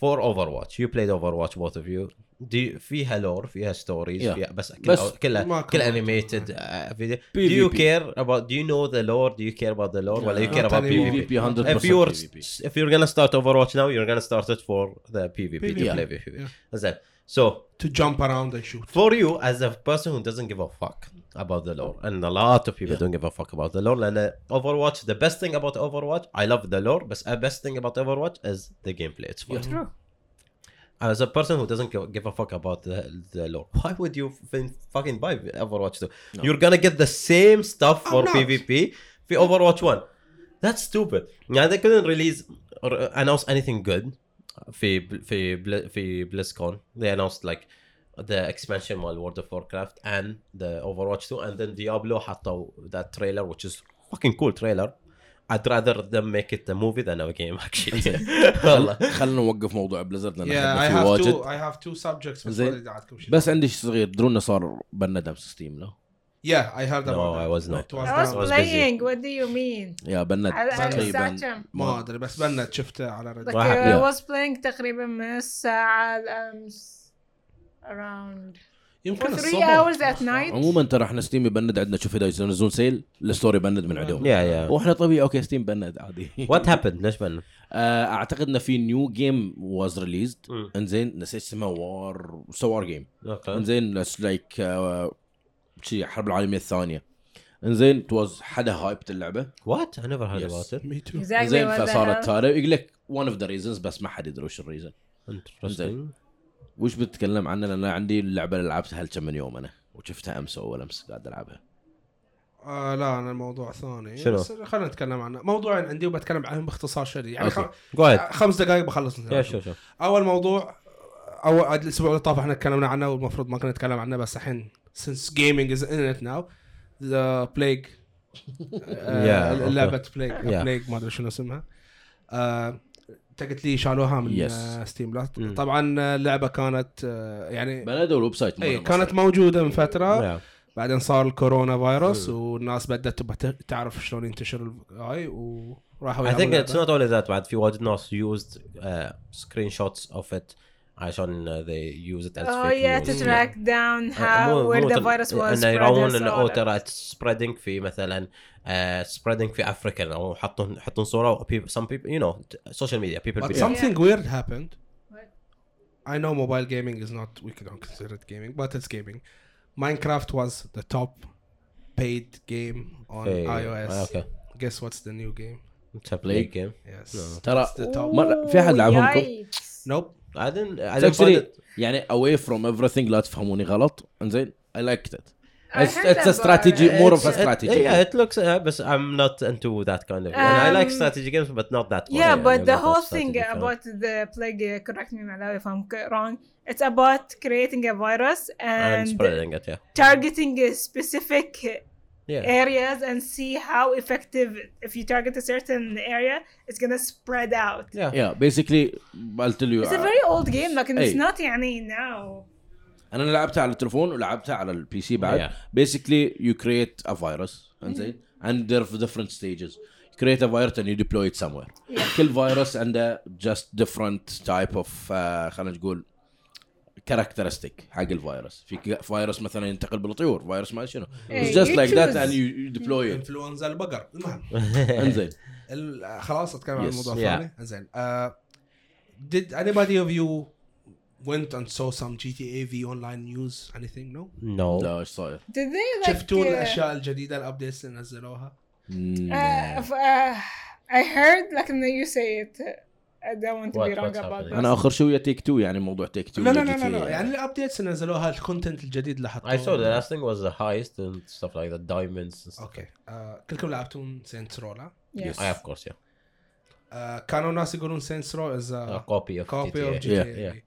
for Overwatch you played Overwatch both of you do you, فيها لور فيها ستوريز Yeah. فيها بس كل بس ما كلها كان كل مرتب. animated uh, video do you PvP. care about do you know the lore do you care about the lore ولا you No, care not about anymore. PvP PvP 100% if you're PvP. if you're gonna start Overwatch now you're gonna start it for the PvP to Yeah. play PvP Yeah. That's it. so to jump around and shoot. For you, as a person who doesn't give a fuck about the lore, and a lot of people yeah. don't give a fuck about the lore. And uh, Overwatch, the best thing about Overwatch, I love the lore, but the best thing about Overwatch is the gameplay. It's fun. Yeah. True. As a person who doesn't give a fuck about the, the lore, why would you fucking buy Overwatch 2? No. You're gonna get the same stuff for PvP for Overwatch 1. That's stupid. Yeah, they couldn't release or uh, announce anything good في في بل- في BlizzCon they announced like the expansion مال World of Warcraft and the Overwatch 2 and then Diablo حطوا that trailer which is fucking cool trailer I'd rather them make it a movie than a game actually والله خلينا نوقف موضوع بليزرد لأن yeah I have واجد two I have two subjects بس عندي شيء صغير تدرون انه صار بندم ستيم لا yeah I heard No, about I was not. It was I was was busy. playing. What do you mean? يا بند على على تقريبا؟ ما أدري بس بنت شفته على واحد- uh, yeah. I was playing تقريبا من الساعة الأمس around يمكن الصبح hours at night. عموما ترى إحنا ستيم يبند عندنا شوف إذا ينزلون سيل الستوري يبند من عندهم yeah yeah وإحنا طبيعي أوكي ستيم بند عادي what happened ليش بنا آه، أعتقد انه في نيو جيم واز ريليزد. إنزين نسيت اسمها وار سوار جيم okay إنزين لايك شيء الحرب العالمية الثانية. انزين ات واز حدا هايبت اللعبة. What? I never heard Yes. about it. Me too. Exactly انزين what the فصارت. هذا يقول لك ون اوف ذا ريزنز بس ما حد يدري وش الريزن interesting. وش بتتكلم عنه؟ لأن أنا عندي اللعبة اللي لعبتها كم من يوم أنا. وشفتها أمس اول أمس قاعد ألعبها. آه لا أنا الموضوع ثاني. شنو؟ بس خلينا نتكلم عنه. موضوعين عندي وبتكلم عنهم باختصار شديد. يعني Okay. خ... go ahead. خمس دقائق بخلص. Yeah sure sure. أول موضوع اول الأسبوع اللي طاف إحنا تكلمنا عنه والمفروض ما كنا نتكلم عنه بس الحين since gaming is in it now the plague. لعبه Yeah. بليج ما أدري شنو اسمها انت قلت لي شالوها من ستيم لا Mm. طبعا اللعبه كانت آه، يعني بنادوا الويب سايت اي كانت. موجودة من فترة بعدين صار الكورونا فيروس Mm. والناس بدأت تبغى تعرف شلون ينتشر هاي وراحوا I think it's not only that بعد في واجد ناس used uh, screenshots of it عشان uh, they use it as Oh fake yeah, news. to track down Uh, how مو- where مو the تل- virus was انه spread يراون and انه so او on. ترى it's spreading في مثلا uh, spreading في افريكا او يحطون يحطون صوره people, some people you know t- social media people But be- something weird happened. What? I know mobile gaming is not we don't consider it gaming, but it's gaming. Minecraft was the top paid game on Hey, iOS. ah, okay Guess what's the new game? it's a play game Yes. No. ترى It's the top. مرة في احد لعبهم كم؟ Yikes. Nope. I didn't I It's didn't find actually it يعني away from everything لا تفهموني غلط انزين I liked it I it's, heard it's a about strategy it. more of a It's- it- strategy yeah it looks uh, but I'm not into that kind of and I like Um, strategy games but not that one Yeah, I'm but the not a whole strategy thing fan. about the plague, uh, correct me, Malawi, if I'm c- wrong. It's about creating a virus and and, spreading it yeah targeting a specific yeah areas and see how effective. If you target a certain area, it's gonna spread out. yeah yeah basically I'll tell you It's a very old game, like it's إيه. not يعني now. انا لعبتها على التليفون ولعبتها على البي سي بعد Yeah. basically you create a virus انزين and there are different stages you create a virus and you deploy it somewhere Yeah. كل فيروس عنده just different type of uh, خلينا نقول characteristic حق الفيروس في ك- فيروس مثلا ينتقل بالطيور فيروس ما شنو إيه، it's just you like that choose. and you, you deploy it انفلونزا البقر المهم انزين خلاص اتكلم عن. الموضوع. الثاني زين uh, did anybody of you went and saw some GTA V online news anything no no لا إيش صاير؟ Did they like? شفتوا uh, الاشياء الجديده الابديتس اللي نزلوها Uh, uh, I heard like when you say it. I don't want to What- be wrong what's about happening? this. أنا آخر شوية تيك تو يعني موضوع تيك تو لا لا لا لا. يعني. الابديتس اللي نزلوها الكونتنت الجديد اللي حطوه I saw the last thing was the heist and stuff like that diamonds and stuff. أوكي. آه كلكم لعبتون سينتس رو لا؟ Yes. I of course yeah. آه كانوا ناس يقولون سينتس رو از a copy of كوبي اوف GTA جي تي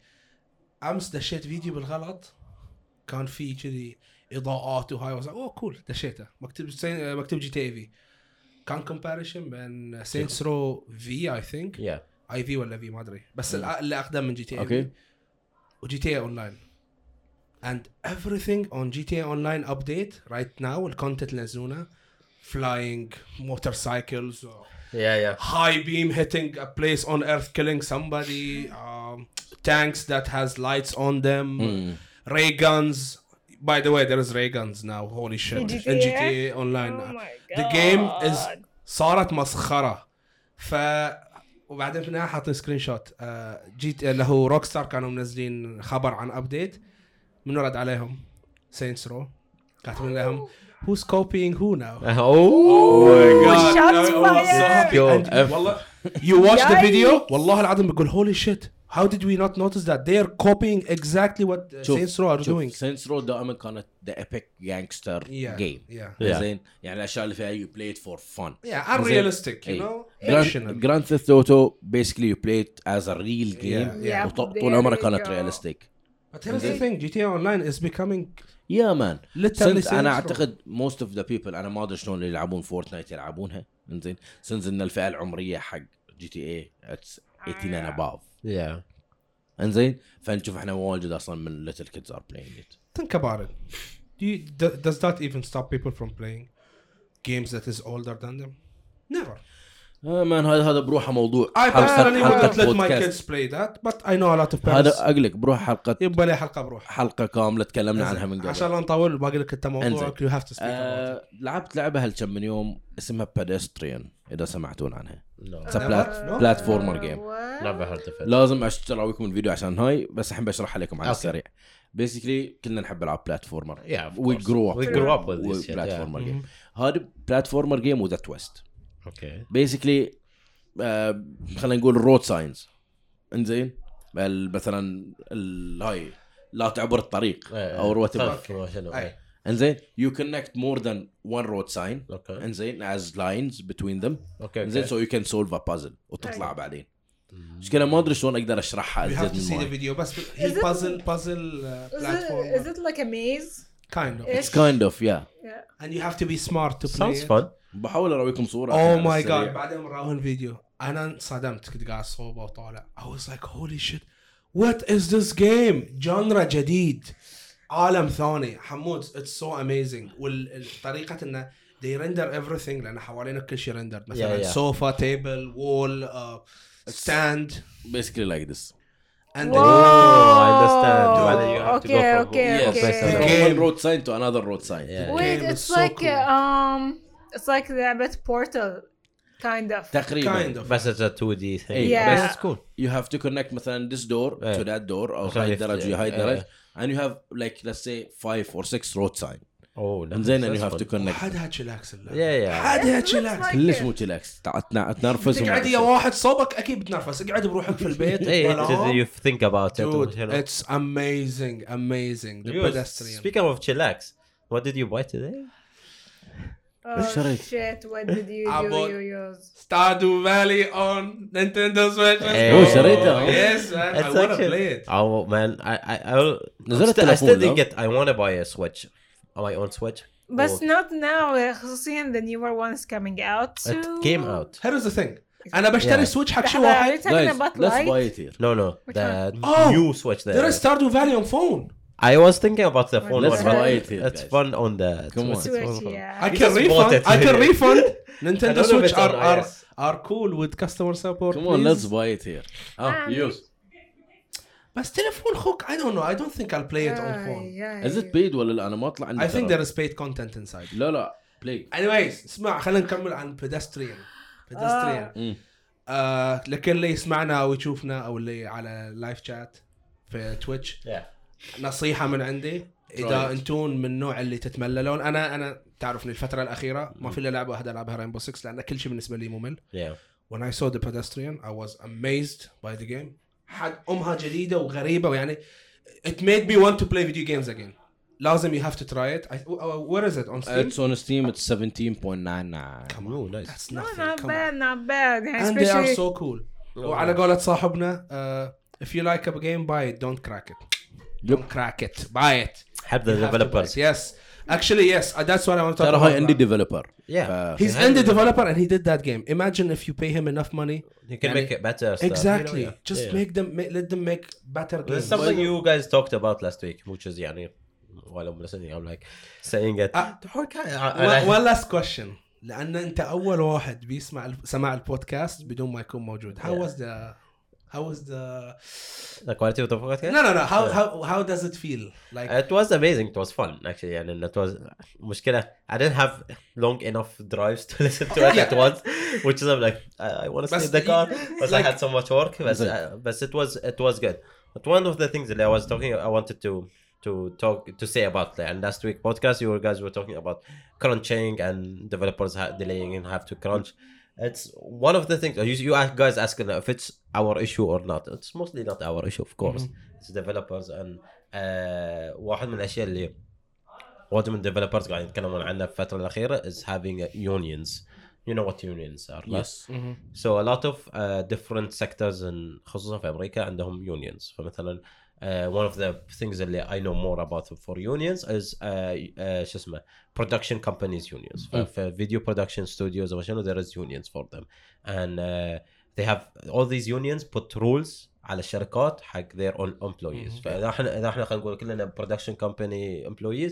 أمس دشيت فيديو بالغلط كان في كذي إضاءات وهاي أوه كول دشيته. مكتوب سين... مكتوب جي تي في كان كومباريشن بين سينتس رو في اي ثينك yeah. اي في ولا في ما ادري بس اللي اقدم من جي تي اي أوكي وجي تي اي اونلاين and everything on GTA Online update right now الكونتنت اللي ينزلونه flying motorcycles or yeah yeah high beam hitting a place on earth killing somebody um, tanks that has lights on them Mm. ray guns by the way there is ray guns now holy shit In in GTA? GTA Online Oh the game is. صارت مسخره ف وبعدين في النهاية حاطين سكرين شوت آه، جيت اللي هو روك ستار كانوا منزلين خبر عن ابديت من رد عليهم؟ سينس رو كاتبين لهم who's copying who now? Oh happy. Yo, And والله you watch the video? Yikes. والله العظيم بقول holy shit. How did we not notice that? They are copying exactly what uh, شوف Saints Row are doing. سينس رو دائما كانت ذا ايبك جانجستر Yeah, جيم yeah. Yeah. زين؟ يعني الأشياء اللي فيها يو بلاي فور فن yeah unrealistic you know جراند fictional. جراند ثيفت اوتو بيسكلي يو بلاي از ا ريل Yeah, yeah. طول عمرها كانت you. ريالستيك but here's the thing GTA Online is becoming يا مان literally أنا Saints Row. أعتقد موست اوف ذا بيبل أنا ما أدري شلون اللي يلعبون فورتنايت يلعبونها. إنزين؟ سنز إن الفئة العمرية حق جي تي اي اتس 18 and above. yeah انزين فنشوف احنا واجد اصلا من ليتل كيدز ار بلاينج ات think about it Do you, do- does that even stop people from playing games that is older than them never آه، مان هذا هذا بروحه موضوع. حلقة حلقة بودكاست بس اي نو لوت اوف هذا أقلك بروح حلقه يبقى لي حلقة بروح. حلقة كاملة تكلمنا عنها من قبل. عشان لا نطول باقي لك انت موضوعك يو هاف تو سبيك لعبت لعبة هالكم من يوم اسمها بيدستريان إذا سمعتون عنها. بلاتفورمر جيم لعبة لازم أشتري لكم الفيديو عشان هاي بس الحين بشرحها لكم على السريع. بيسكلي كلنا نحب ألعاب بلاتفورمر وي جرو اب وي جرو اب بلاتفورمر جيم هذا بلاتفورمر جيم وذا تويست okay بيسكلي آه خلينا نقول رود ساينز إنزين؟ مثلا هاي لا تعبر الطريق أو وات خلف ما شنو أي. إيه. إنزين؟ يو كونكت مور ذان وان رود ساين okay إنزين؟ از لاينز بتوين ذم okay إنزين؟ سو يو كان سولف ا بازل وتطلع أي. بعدين. مشكلة ما أدري شلون أقدر أشرحها you have to see the video بس هي puzzle puzzle uh, Is it, like a maze? kind of. It's It's kind of yeah. Yeah. and you have to be smart to play sounds it. fun. بحاول اراويكم صورة اوه ماي جاد بعدين راوه الفيديو أنا انصدمت كنت قاعد صوبه وطالع. اي واز لايك هولي شيت وات از ذس جيم جانرا جديد. عالم ثاني. حمود اتس سو اميزنج والطريقة إنه they ريندر everything لأن حوالينا كل شيء ريندر مثلا yeah, yeah. سوفا تيبل وول ستاند بيسكلي لايك ذس And then Whoa! you understand. Okay, okay, okay. The game. road sign to another road sign. Yeah. Wait, it's so like cool. um, it's like لعبة Portal, kind of. تقريبا kind of بس it's a 2D thing Yeah. but it's cool you have to connect مثلا this door Yeah. to that door او عشان هاي يفتح- الدرج وهاي Yeah. الدرج and you have like let's say five or six road sign Oh, that's- انزين and you that's have to fun. connect حدها تشيلاكس اللعبة. Yeah, yeah. حدها Looks تشيلاكس like كلش it. مو تشيلاكس تنرفز تقعد يا واحد صوبك اكيد بتنرفز اقعد بروحك في البيت Hey, it ظلام. is, you think about it. Dude, you know. it's amazing, amazing. The You- pedestrian. Speaking of chillax, what did you buy today? Oh اشتريت. shit, what did you I do bought- you use? Stardew Valley on Nintendo Switch. Let's Hey. go. Oh, شريته. Yes, man. I It's want to actually- play it. Oh man, I I I, will, نزلت I still, I still تلفون، didn't لا؟ get. I want to buy a Switch, my own Switch. But Oh, not now خصوصيا the newer ones coming out soon. it came out. Here's the thing. انا بشتري Yeah. سويتش حق شي Are you واحد. talking Guys, about let's light? buy it here. No, no, Which the Oh, new Switch. There. There is Stardew Valley on phone. I was thinking about the phone Let's one. but buy it here, It's guys. fun on the Come on. Switch, fun. yeah. I can refund. it. I can refund. Nintendo Switch it's are, are are cool with customer support. Come on, please. let's buy it here. Oh, Ah, use. بس تليفون خوك I don't know. I don't think I'll play it on phone. Is it paid ولا لا؟ أنا ما اطلع عندي I think there is paid content inside. لا لا play. Anyways اسمع خلينا نكمل عن pedestrian. pedestrian. آه لكل اللي يسمعنا أو يشوفنا أو اللي على لايف شات في تويتش Yeah. نصيحه من عندي اذا. انتون من النوع اللي تتمللون أنا أنا تعرفني الفترة الاخيره ما في الا لعبه واحدة العبها رينبو 6 لأن كل شيء بالنسبة لي ممل Yeah. when I saw the pedestrian I was amazed by the game حق امها جديده وغريبه ويعني it made me want to play video games again لازم you have to try it I, uh, where is it on Steam It's on Steam. It's 17.99. come on nice. that's No, nothing not come bad, on. not bad. يعني and they are so cool وعلى قولة صاحبنا uh, if you like a game buy it don't crack it don't crack it buy it Help the You have to buy developers. it. yes actually yes uh, that's what I want to talk ترى about هاي indie developer. Yeah. ف- he's He indie has- developer and he did that game imagine if you pay him enough money You can يعني- make it better. Stuff, exactly You know, yeah. just Yeah. make them make, let them make better There's games something you guys talked about last week, which is يعني while I'm listening, I'm like saying it. Ah. I- one, I- one last question لان انت اول واحد بيسمع ال- سماع البودكاست بدون ما يكون موجود how Yeah. was the how was the the quality of the podcast. no no no how Yeah. how how does it feel like It was amazing. It was fun actually, and it was مشكلة. I didn't have long enough drives to listen to it Yeah. at once, which is I'm like I, I want to But stay in the car, but like- I had so much work. But, uh, but it was it was good. But one of the things that I was talking, I wanted to to talk to say about the and last week podcast, you guys were talking about crunching and developers ha- delaying and have to crunch. It's one of the things you, you ask- guys asking if it's our issue or not. It's mostly not our issue, of course. It's developers and uh, واحد من الاشياء اللي واحد من developers قاعدين يتكلمون عنها في الفترة الأخيرة is having uh, unions. You know what unions are. right? Yes. So a lot of uh, different sectors in خصوصا في أمريكا عندهم unions. فمثلا uh, one of the things اللي I know more about for unions is uh, uh, شو اسمه production companies unions. ففي video production studios وما شنو there is unions for them. And uh, they have all these unions put rules على الشركات حق their own employees. فإذا احنا إذا احنا خلينا نقول كلنا production company employees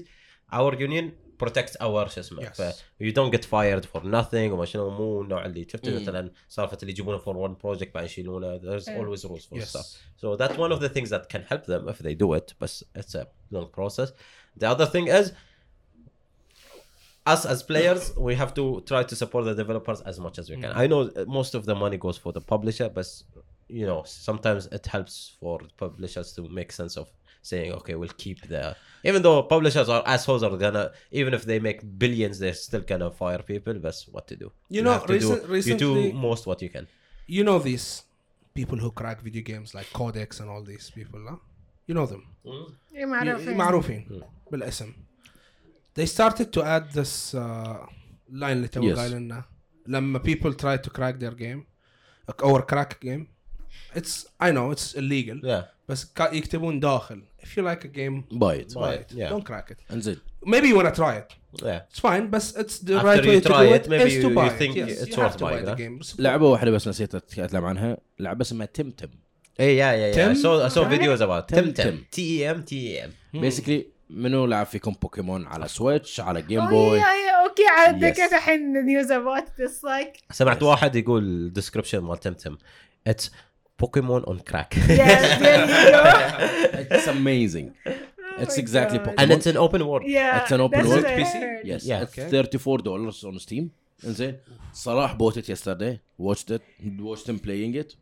our union protects our شو اسمه Yes. ف you don't get fired for nothing وما شنو مو النوع اللي شفت مم. مثلا سالفه اللي يجيبونه for one project بعدين يشيلونه there's Yeah. always rules for Yes. stuff so that's one of the things that can help them if they do it but it's a long process the other thing is us as players we have to try to support the developers as much as we can i know most of the money goes for the publisher but you know sometimes it helps for publishers to make sense of saying okay we'll keep the even though publishers are assholes are gonna even if they make billions they're still gonna fire people that's what to do You know, have to do, recent- you do recently- most what you can you know these people who crack video games like Codex and all these people huh? you know them إيه معروفين. معروفين بالاسم they started to add this uh, line اللي تو Yes. قايلنا لما people try to crack their game or crack a game it's I know it's illegal yeah بس كا- يكتبون داخل if you like a game Buy it. buy it, it yeah. don't crack it انزين. maybe you wanna try it yeah it's fine بس it's the After right you way to try do it, it maybe is to you- buy you it think yes it's you have worth to buy buying, the huh? game بس- لعبه واحده بس نسيت اتكلم عنها لعبه اسمها تمتم Hey, yeah, yeah, yeah. I Tim? saw, I saw Right? videos about Tim Tim Tim. Tim. T E منو لعب فيكم بوكيمون؟ على سويتش على جيم بوي أوكي عاد كيف الحين نيوز ابوت ذس لايك سمعت واحد يقول ديسكربشن مال تمتم اتس بوكيمون اون كراك اتس اميزنج اتس اكزاكتلي بوكيمون اند اتس ان اوبن وورد اتس ان اوبن وورد بي سي يس 34 دولار اون ستيم انزين صراحة بوت ات يسترداي واتشت ات واتشت ام بلاينج ات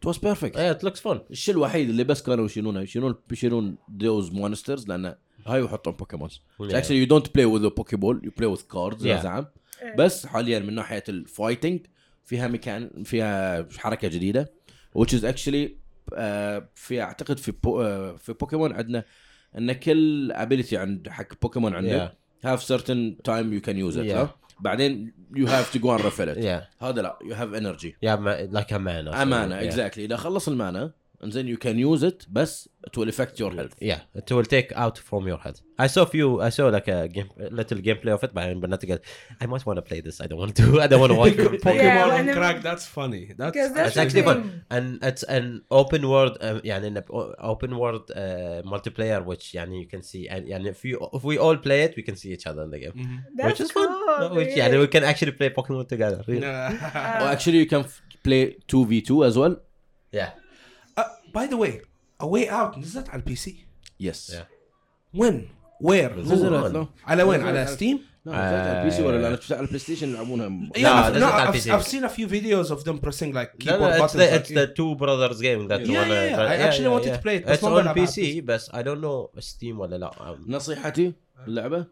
ات واز بيرفكت إيه ات لوكس فون الشيء الوحيد اللي بس كانوا يشيلونه يشيلون يشيلون ذوز مونسترز لأنه هاي وحطهم بوكيمونز اكشلي يو دونت بلاي وذ بوكي بول يو بلاي وذ كاردز يا زعم. إيه. بس حاليا من ناحية الفايتنج فيها مكان فيها حركة جديدة which is actually uh, في أعتقد في بو, uh, آه، في بوكيمون عندنا إن كل ابيلتي عند حق بوكيمون عندك هاف certain تايم يو كان يوز ات بعدين يو هاف تو جو اند ريفيل هذا لا يو هاف انرجي يا لايك امانا امانا اكزاكتلي إذا خلص المانا and then you can use it بس it will affect your health Yeah, it will take out from your head. I saw few. I saw like a game, a little gameplay of it, but I'm not get. I might want to play this. I don't want to. I don't want to watch people play. Yeah, Pokemon when on it- crack, that's funny. That's, Because that's It's the actually fun, thing. and it's an open world. Um, يعني in a o- open world uh, multiplayer, which يعني you can see, and يعني if you if we all play it, we can see each other in the game, Mhm. That's which is fun. cool, which yeah. يعني we can actually play Pokemon together. Really. Yeah. or actually you can f- play 2v2 as well Yeah. Uh, by the way, A Way Out نزلت على البي سي. yes Yeah. وين؟ وير؟ نزلت على وين؟ على ستيم؟ لا على البي سي آه. ولا لا على البلاي ستيشن يلعبونها لا، نزلت no, على I've, البي سي. I've seen a few videos of them pressing like keyboard no, it's buttons. the, it's the two brothers game that Yeah, wanna, yeah, yeah. I actually wanted to play it, بس It's on PC, على but I don't know Steam ولا لا. Um, نصيحتي اللعبه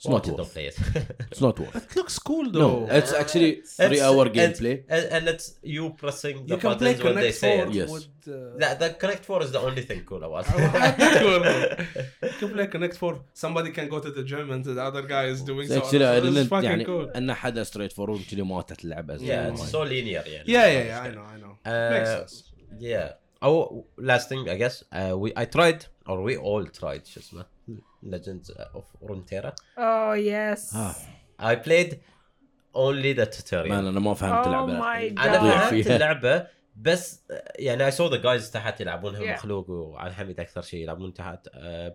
it's not don't worth play it. it's not worth It looks cool though. no it's actually three It's- hour it's- gameplay and, and it's you pressing the you can play buttons when they Connect say Four it. Yes. with. Uh, The, the Connect Four is the only thing cool about Oh, cool. it. you can play Connect Four. Somebody can go to the gym and the other guy is doing So so. actually I It's didn't fucking يعني cool. ان حدا ستريت فورورد كذي ماتت اللعبه yeah, it's so linear. يعني. Yeah, yeah, yeah. I know, I know. Uh, Makes sense. Yeah. Oh, last thing, I guess. Uh, we I tried, or we all tried, شو اسمه, Legends of Runeterra. Oh yes. آه. I played only the tutorial. مان أنا ما فهمت Oh اللعبه my أنا God. ضيع فهمت. اللعبه بس آه، يعني I saw the guys تحت يلعبونها Yeah. مخلوق وعلى حميد أكثر شيء يلعبون تحت uh,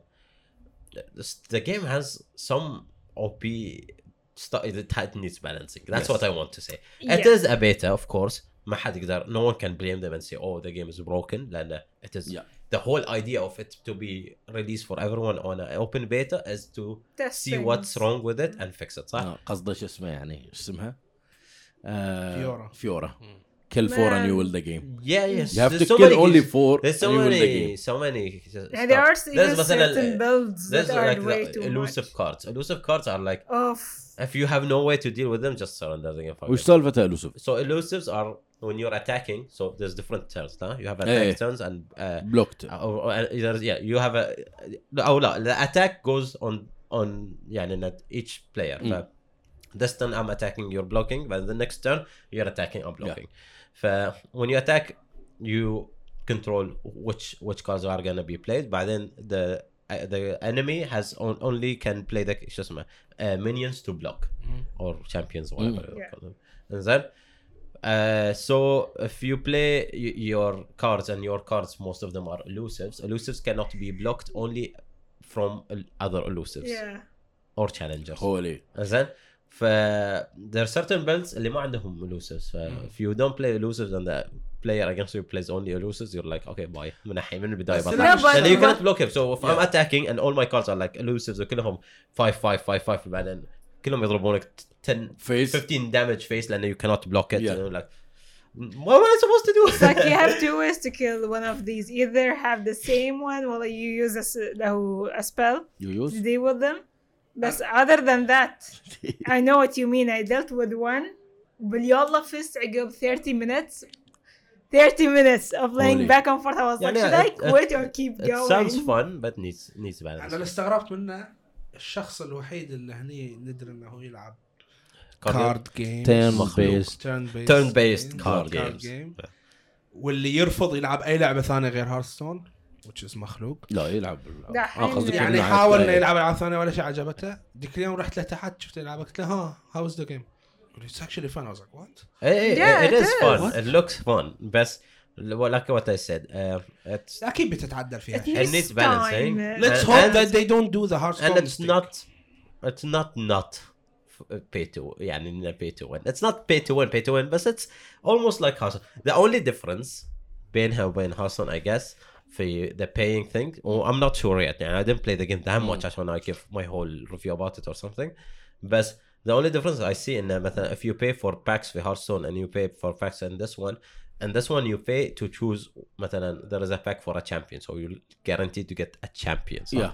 the game has some OP stuff it needs balancing that's Yes. what I want to say it Yeah. is a beta of course ما حد يقدر no one can blame them and say oh the game is broken لأن it is Yeah. the whole idea of it to be released for everyone on an open beta is to see Testing. what's wrong with it and fix it صح؟ آه، قصده شو اسمه يعني شو اسمها؟ آه، فيورا. فيورا kill four and Man. you will the game Yeah, yes. you have to There's so kill many only keys. four There's so and you will the many, game so many. And there are stuff. even There's مثلا certain builds there's that are like way the too elusive much. cards. Elusive cards are like Oof. if you have no way to deal with them, just surrender the game. fuck وش it. سالفته الوسف؟ So elusives are when you're attacking, so there's different turns. Huh? You have attack yeah, turns and uh, blocked. Uh, or, or, uh, yeah, you have a. Oh no, the attack goes on on yeah, at each player. Mm. this turn I'm attacking, you're blocking. But the next turn you're attacking, I'm blocking. Yeah. when you attack, you control which which cards are gonna be played. But then the uh, the enemy has on, only can play the uh, minions to block mm. or champions whatever. Mm. And then uh, so if you play y- your cards and your cards most of them are elusives elusives cannot be blocked only from el- other elusives Yeah. or challengers هولي زين ف there are certain builds اللي ما عندهم elusives ف if you don't play elusives and the player against you plays only elusives you're like okay bye من الحين من البدايه بس بطل لا، but- لان you but- cannot block him so if I'm attacking and all my cards are like elusives وكلهم 5 5 5 5 بعدين كلهم يضربونك 10 فيس 15 damage face لان you cannot block it Yeah. and you're like what am I supposed to do It's like you have two ways to kill one of these. Either have the same one while you use a, s- the, a spell يو to يوز deal with them. But other than that, I know what you mean. I dealt with one. باليلا fist عقب 30 minutes. 30 minutes of laying Holy. back and forth. I was like, Yeah, should yeah, I it- it- quit or keep it going? sounds fun but needs needs balance انا اللي استغربت منه الشخص الوحيد اللي هني ندري إنه هو يلعب Card كارد جيم تيرن بيست based. Card games. جيم واللي يرفض يلعب أي لعبة ثانية غير هارستون which is مخلوق. لا يلعب. حين قصدك يعني حاول إنه عاد- يلعب ألعاب ثانية ولا شيء عجبته. ذيك اليوم رحت له تحت شفت يلعب قلت له ها هاوز ذا جيم It's actually fun. I was like, what? Eh, eh, Yeah, it it is is. fun. What? it looks fun. بس like what I said uh, it's it needs balancing. let's hope and that they don't do the hard and it's not it's not not uh, pay to يعني pay to win. It's not pay to win pay to win but it's almost like Hearthstone the only difference بينها وبين Hearthstone I guess For the paying thing I'm not sure yet I didn't play the game that much. عشان I give my whole review about it or something But the only difference I see in uh, مثلا uh, if you pay for packs with Hearthstone and you pay for packs in this one and this one you pay to choose مثلا there is a pack for a champion so you're guaranteed to get a champion صح؟ Yeah.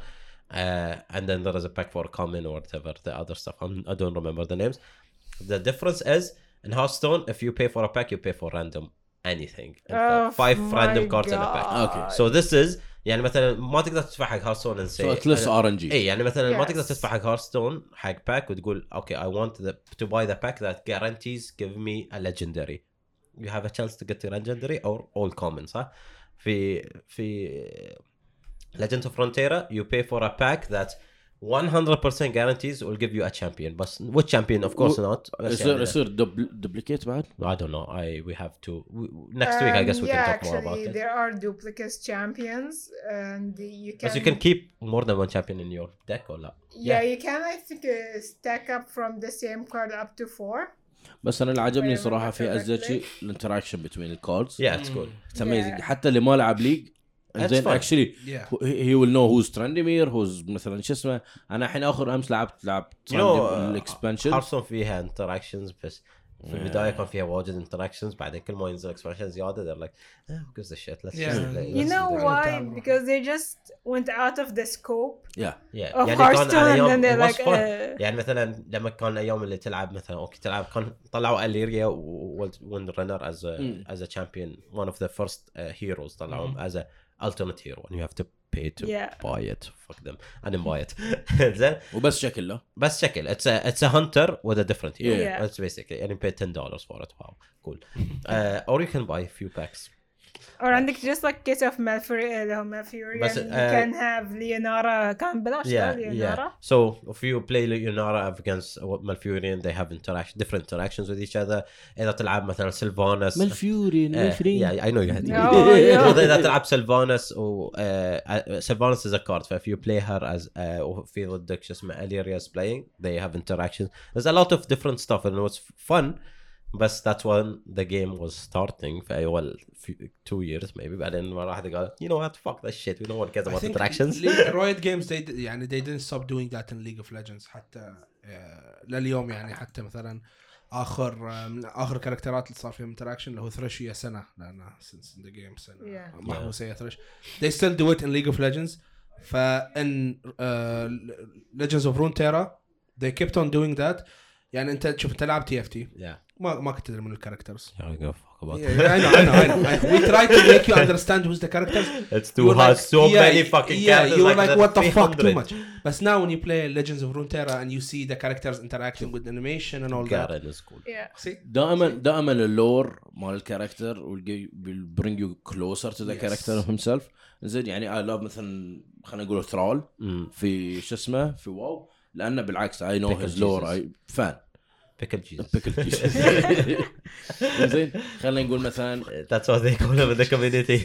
uh, and then there is a pack for common or whatever the other stuff. I'm, I don't remember the names. The difference is in Hearthstone, if you pay for a pack, you pay for random anything. In fact, Oh five my random cards in a pack. God. Okay. So this is يعني مثلا ما تقدر تدفع حق هارستون and say So it's less RNG. اي يعني مثلا ما تقدر Yes. تدفع حق هارستون حق باك وتقول اوكي I want the, to buy the pack that guarantees give me a legendary you have a chance to get your legendary or all common صح؟ في في Legends of Runeterra you pay for a pack that 100% guarantees will give you a champion. But which champion? Of course not. is there, is duplicate بعد I don't know. I we have to we, next um, week I um, guess we yeah, can talk actually, more about there it. there are duplicates champions and you can but you can keep more than one champion in your deck or not? Yeah, yeah. you can I think uh, stack up from the same card up to four. بس أنا اللي عجبني صراحة في شيء الانتراكشن بين الكاردز yeah it's good اتس اميزنج. حتى اللي ما لعب ليج زين. اكشلي. هي ويل نو هوز ترندمير هوز مثلا شو اسمه أنا الحين آخر أمس لعبت لعبت You know, uh, الاكسبانشن فيها انتراكشنز بس في البدايه كان فيها واجد انتراكشنز بعدين كل ما ينزل اكسبانشن زياده they're like eh, who gives a shit let's Yeah. just play, You know do it." why? Time. Because they just went out of the scope يا yeah. of يعني Hearthstone, كان and then like, uh, يعني مثلا لما كان أيام اللي تلعب مثلا أوكي تلعب كان طلعوا اليريا وين رنر از. از ا champion one of the first uh, heroes طلعوهم as a alternate hero and you have to pay to Yeah. buy it fuck them it زين وبس شكل له بس شكل it's a it's a hunter with a different hero Yeah. Yeah. that's basically and you pay 10 dollars for it wow cool uh, or you can buy a few packs or عندك just like case of Malfuri اللي هو Malfurion بس, you uh, can have Leonara كان بلاش yeah Leonara yeah so if you play Leonara against Malfurion they have interaction different interactions with each other اذا تلعب مثلا سيلفانس مالفيورين Uh, مالفيورين yeah, I know you had to. Oh, yeah. اذا تلعب سيلفانس و سيلفانس is a card so if you play her as uh, وفي ضدك شو اسمه Illyria is playing they have interactions there's a lot of different stuff and it was fun بس that's when the game was starting في اول two years maybe بعدين مره واحدة قال you know what fuck that shit we don't want about think interactions League- Riot Games they did- يعني they didn't stop doing that in League of Legends حتى آه، لليوم يعني حتى مثلا اخر آه، من اخر كاركترات اللي صار فيهم انتراكشن اللي هو ثريش هي سنه لأنه since in the game سنه Yeah. محبوسه هي ثريش they still do it in League of Legends فان Legends of Runeterra they kept on doing that يعني انت شوف انت لعب تي اف تي yeah ما ما كنت أدري من الكاركترز وي تراي تو ميك يو اندرستاند هوز ذا كاركترز اتس تو هاز سو ماني فاكينج كاركترز يو لايك وات ذا فاك تو ماتش بس ناو وين يو بلاي ليجندز اوف Runeterra and you see the characters interacting with animation and all that it is cool. دائما دائما اللور مال الكاركتر ويل برينج يو كلوزر تو ذا كاركتر character himself. زين يعني اي لاف مثلا خلينا نقول ثرول في شو اسمه؟ في واو لأنه بالعكس اي نو هيز لور اي فان بيكل تشيز بيكل تشيز زين خلينا نقول مثلا ذاتس وات ذي كول ذا كوميونيتي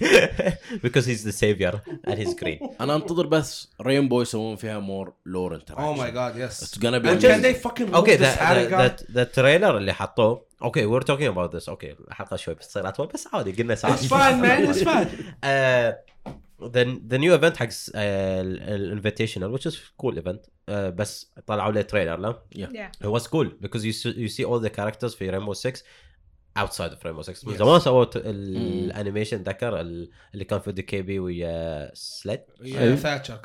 بيكوز هيز ذا سيفير اند هيز جرين أنا أنتظر بس رينبو يسوون فيها مور لور انتراكشن أو ماي جاد يس اتس غانا بي أوكي ذا تريلر اللي حطوه أوكي وير توكينج اباوت ذس أوكي الحلقة شوي بتصير أطول بس عادي قلنا ساعات اتس فاين مان اتس فاين ذا نيو ايفنت حق الانفيتيشنال ويتش از كول ايفنت uh, بس طلعوا له تريلر لا yeah it was cool because you see, you see all the characters في Rainbow 6 outside of Rainbow 6 من Yes. زمان سووا الانيميشن ذكر ال- اللي كان في دي كي بي ويا.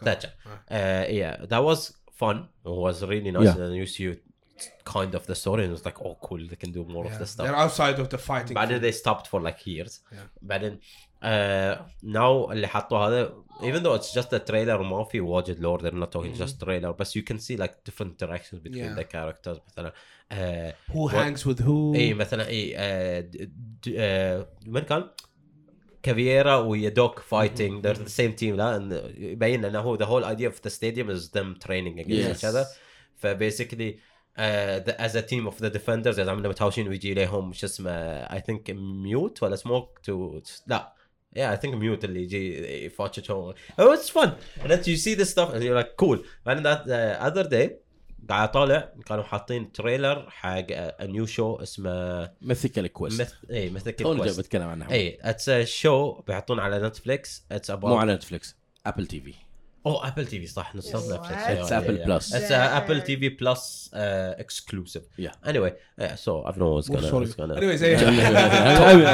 Thatcher. Ah. uh, yeah, that was fun. It was really nice. Yeah. And you see kind of the story, and it was like, oh, cool, they can do more Yeah. of this stuff. They're outside of the fighting. بعدين field. they stopped for like years. Yeah. بعدين uh, now اللي حطوا هذا even though it's just a trailer وما في واجد lore they're not talking just trailer but you can see like different interactions between Mm-hmm. Yeah. the characters مثلا uh, Who what- hangs with who? اي مثلا اي آه، د- د- آه، من كان؟ كافييرا ويا دوك فايتنج they're the same team لا إن يبين انه هو the whole idea of the stadium is them training against Yes. each other فبيسكلي as a team of the defenders إذا عملنا متهاوشين ويجي لهم شو اسمه I think ميوت ولا سموك تو لا Yeah, I think mute اللي يجي يفاتشهم. Oh, it's fun. And then you see this stuff and you're like cool. And that uh, other day قاعد أطالع كانوا حاطين تريلر حق new show اسمه ميثيكال كويست مث... اي توني جاي كويست بتكلم عنها اي اتس شو بيحطون على نتفليكس اتس مو اباوت على نتفلكس ابل تي في اوه ابل تي في صح نص What? نتفلكس It's Apple Plus. اتس ابل تي في بلس اكسكلوسيف Yeah. anyway yeah, so I don't know what's gonna, Sorry. what's gonna Anyways, yeah.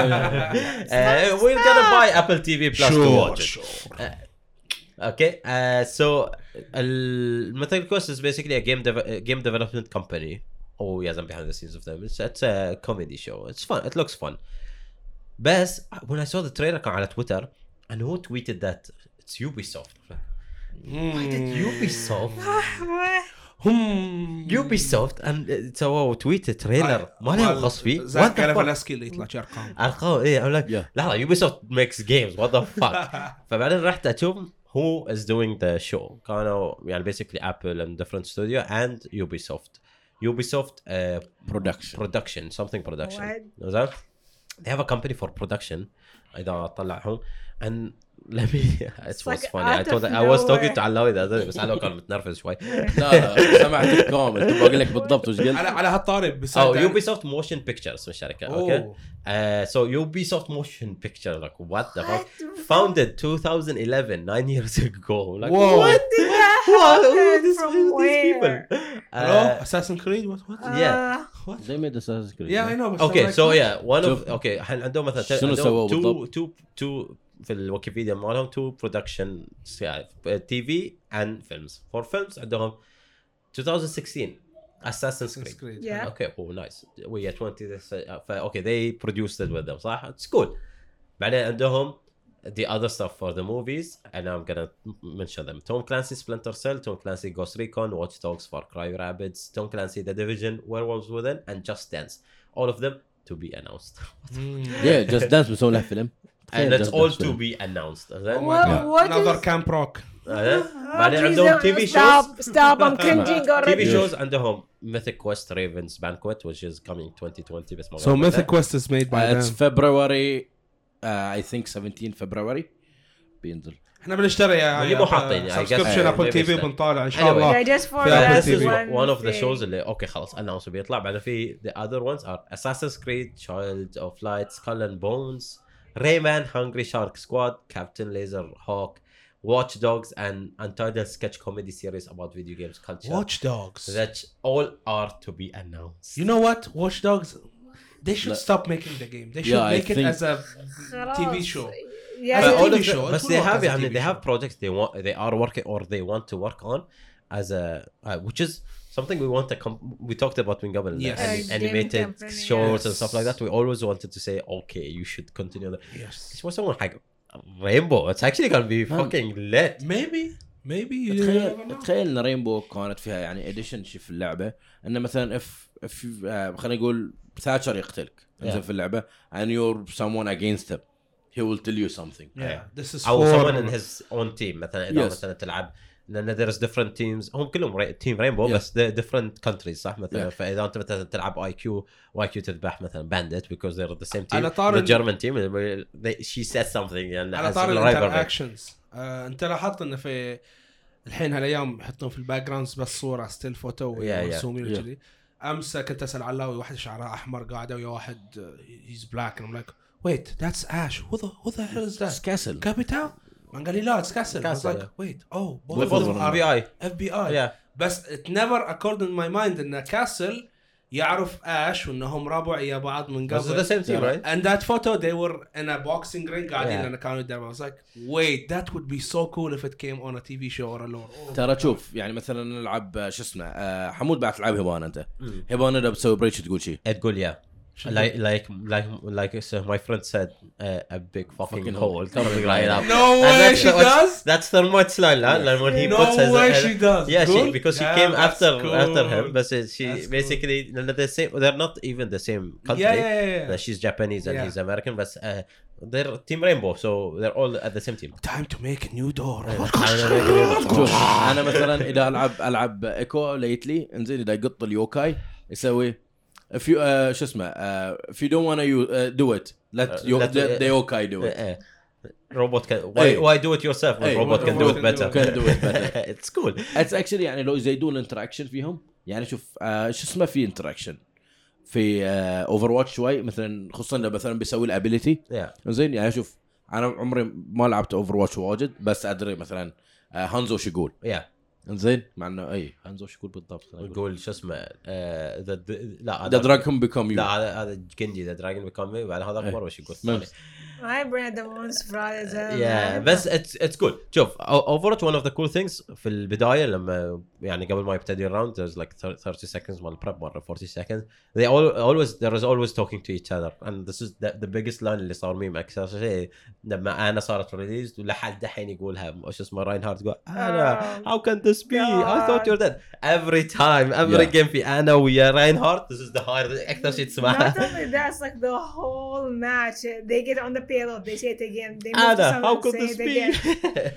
uh, we're gonna buy Apple TV Plus to Sure, watch it. sure. Okay, uh, so Metal Quest is basically a game dev- a game development company. Oh, yes, I'm behind the scenes of them. It's, it's a comedy show. It's fun. It looks fun. بس when I saw the trailer كان على Twitter and who tweeted that it's Ubisoft. Why did Ubisoft? هم Ubisoft and uh, سووا تويت تريلر ما لهم خص فيه. What زاك the fuck? فلاسكي اللي يطلع شي ارقام ارقام ايه I'm like Yeah. لحظه يوبي makes games what the fuck فبعدين رحت اشوف who is doing the show كانوا يعني basically Apple and different studio and Ubisoft Ubisoft uh, Production. production something production What? زين they have a company for production اذا طلعهم and let me it was funny I told I was talking to علاوي the other day، بس علاوي كان متنرفز شوي لا لا سمعتك كامل تبغى أقول لك بالضبط وش قلت؟ على على هالطاري بس Oh, Ubisoft Motion Pictures اسم الشركة أوكي أوه. Uh, so Ubisoft Motion Picture, like what the fuck? What? Founded 2011, nine years ago. Like Whoa. what? That What? Who's these people? where? Hello? Uh, Assassin's Creed? What? What? Yeah. Uh, زي ما أساس كريد Yeah, I know. okay, so what? yeah, one of okay عندهم مثلا شنو سووا two بالضبط؟ two two في الويكيبيديا مالهم two production تي في and films. For films عندهم 2016 Assassin's Assassin's Creed. Creed. Yeah. Okay, oh nice. We are 20 this, uh, ف- okay they produced it with them صح؟ It's cool. بعدين عندهم the other stuff for the movies and I'm gonna mention them. Tom Clancy Splinter Cell, Tom Clancy Ghost Recon, Watch Dogs, Far Cry Rabbids, Tom Clancy The Division, Werewolves Within and Just Dance. All of them to be announced. Mm. يا جاست دانس بيسوون له فيلم and تخيل it's Just all Dance to فيلم. be announced. Oh زين؟ my What- God. what Another is- Camp Rock. بعدين oh, بعدين please عندهم don't- تي في Stop, شوز stop, I'm cringing تي already. في شوز عندهم Mythic Quest Raven's Banquet which is coming 2020 بس ما So غير Mythic Quest is made by اتس them. فبراير اي ثينك 17 فبراير بينزل احنا بنشتري يا واللي مو حاطين، I guess. سبسكريبشن Uh, ابل تي في maybe بنطالع ان شاء Anyway. الله Yeah, just for في that Apple this is TV. one of the thing. shows اللي اوكي خلاص announce بيطلع بعدين في the other ones are Assassin's Creed, Child of Light, Skull and Bones, Rayman, Hungry Shark Squad, Captain Laser Hawk, Watch Dogs, and Untitled sketch comedy series about video games culture. Watch Dogs. That all are to be announced. You know what? Watch Dogs. They should لا. stop making the game. They should Yeah, I make it think- as a TV show. Yeah, But all TV the- show, but they have as a I mean they have projects they want they are working or they want to work on as a uh, which is something we want to com- we talked about when government Yes. Uh, gaming animated company, shows and yes. stuff like that we always wanted to say okay you should continue that Yes. what's someone حق rainbow it's actually gonna be Man. fucking lit Maybe. Maybe. You never تخيل know. تخيل ان رينبو كانت فيها يعني اديشن شي في اللعبه انه مثلا اف اف آه، خلينا نقول ثاتشر يقتلك انزين Yeah. في اللعبه and you're someone against him he will tell you something Yeah. This is او for someone in his own team مثلا اذا Yes. مثلا تلعب لأن there's different teams هم كلهم تيم رينبو Yeah. بس different countries صح مثلا Yeah. فإذا أنت مثلا تلعب اي كيو واي كيو تذبح مثلا بانديت because they're the same team على طار the ال- German team they, she said something يعني على طار. الانتراكشنز آه أنت لاحظت انه في الحين هالأيام يحطون في الباك جراوندز بس صورة ستيل فوتو Yeah, yeah. Yeah. وكذي أمس كنت أسأل علاوي واحد شعره أحمر قاعدة ويا واحد هيز بلاك اند لايك ويت ذاتس اش هو ذا هو ذا هيل از ذات كاسل كابيتال Man قال لي لا اتس كاسل كاسل like, اوه wait oh both of them are FBI FBI yeah. بس ات نيفر occurred in my mind ان كاسل يعرف اش وإنهم ربع يا بعض من قبل. بس ذا سيم ثينج رايت؟ And that photo they were in a boxing ring قاعدين أنا كانوا يدربوا. I was like wait that would be so cool if it came on a TV show or a lore. Oh. ترى شوف يعني مثلا نلعب آه، شو اسمه آه، حمود بعد تلعب هبانه أنت. هبانه اذا بتسوي بريتش تقول شيء تقول يا. like like like like so my friend said uh, a big fucking, Fucking hole hole. coming right up no And way that's she what's- does That's thermite style, huh? Like when he no puts his way uh, she does Yeah, she, Cool? because she Yeah, came that's after cool. after him, but she That's cool. basically they're the same. They're not even the same country. yeah yeah yeah, Uh, yeah. she's Japanese and Yeah. he's American, but uh, they're Team Rainbow, so they're all at the same team. time to make a new door شوف انا مثلا اذا العب العب ايكو ليتلي انزين اذا يقط اليوكاي يسوي if you uh, شو اسمه uh, if you don't wanna you, uh, do it let, Uh, you, let- let the yokai do it Uh, robot can why Hey. why do it yourself when Hey, robot what can the do fuck it can better? do it- can do it better. it's cool. اتس اكشلي يعني لو يزيدون الانتراكشن فيهم يعني شوف آه شو اسمه في انتراكشن في اوفر واتش شوي مثلا خصوصا لو مثلا بيسوي الابيلتي Yeah. زين يعني شوف أنا عمري ما لعبت اوفر واتش واجد بس أدري مثلا آه هانزو شو يقول Yeah. زين. مع انه اي هانزو شو يقول بالضبط. نقول شو اسمه uh, the, the, لا ذا دراجون بيكم يو لا هذا هذا جندي ذا دراجون بيكون بعد هذا إيه. اكبر وش يقول؟ مم. الثاني My brain the most fried as hell. yeah man. بس it's it's good شوف اوفر one of the cool things في البدايه لما يعني قبل ما يبتدي الراوند there's like 30 seconds مال prep مره 40 seconds they all always there is always talking to each other and this is the, the biggest line اللي صار ميم اكثر شيء لما انا صارت ريليز ولحد دحين يقولها وش اسمه راين هارت يقول انا Oh, how can this be I thought God. you're dead every time every Yeah. game في انا ويا راين هارت this is the hard اكثر شيء تسمعها Not only that, it's like the whole match. They get on the tail. They say it again. They Anna, to how could this be?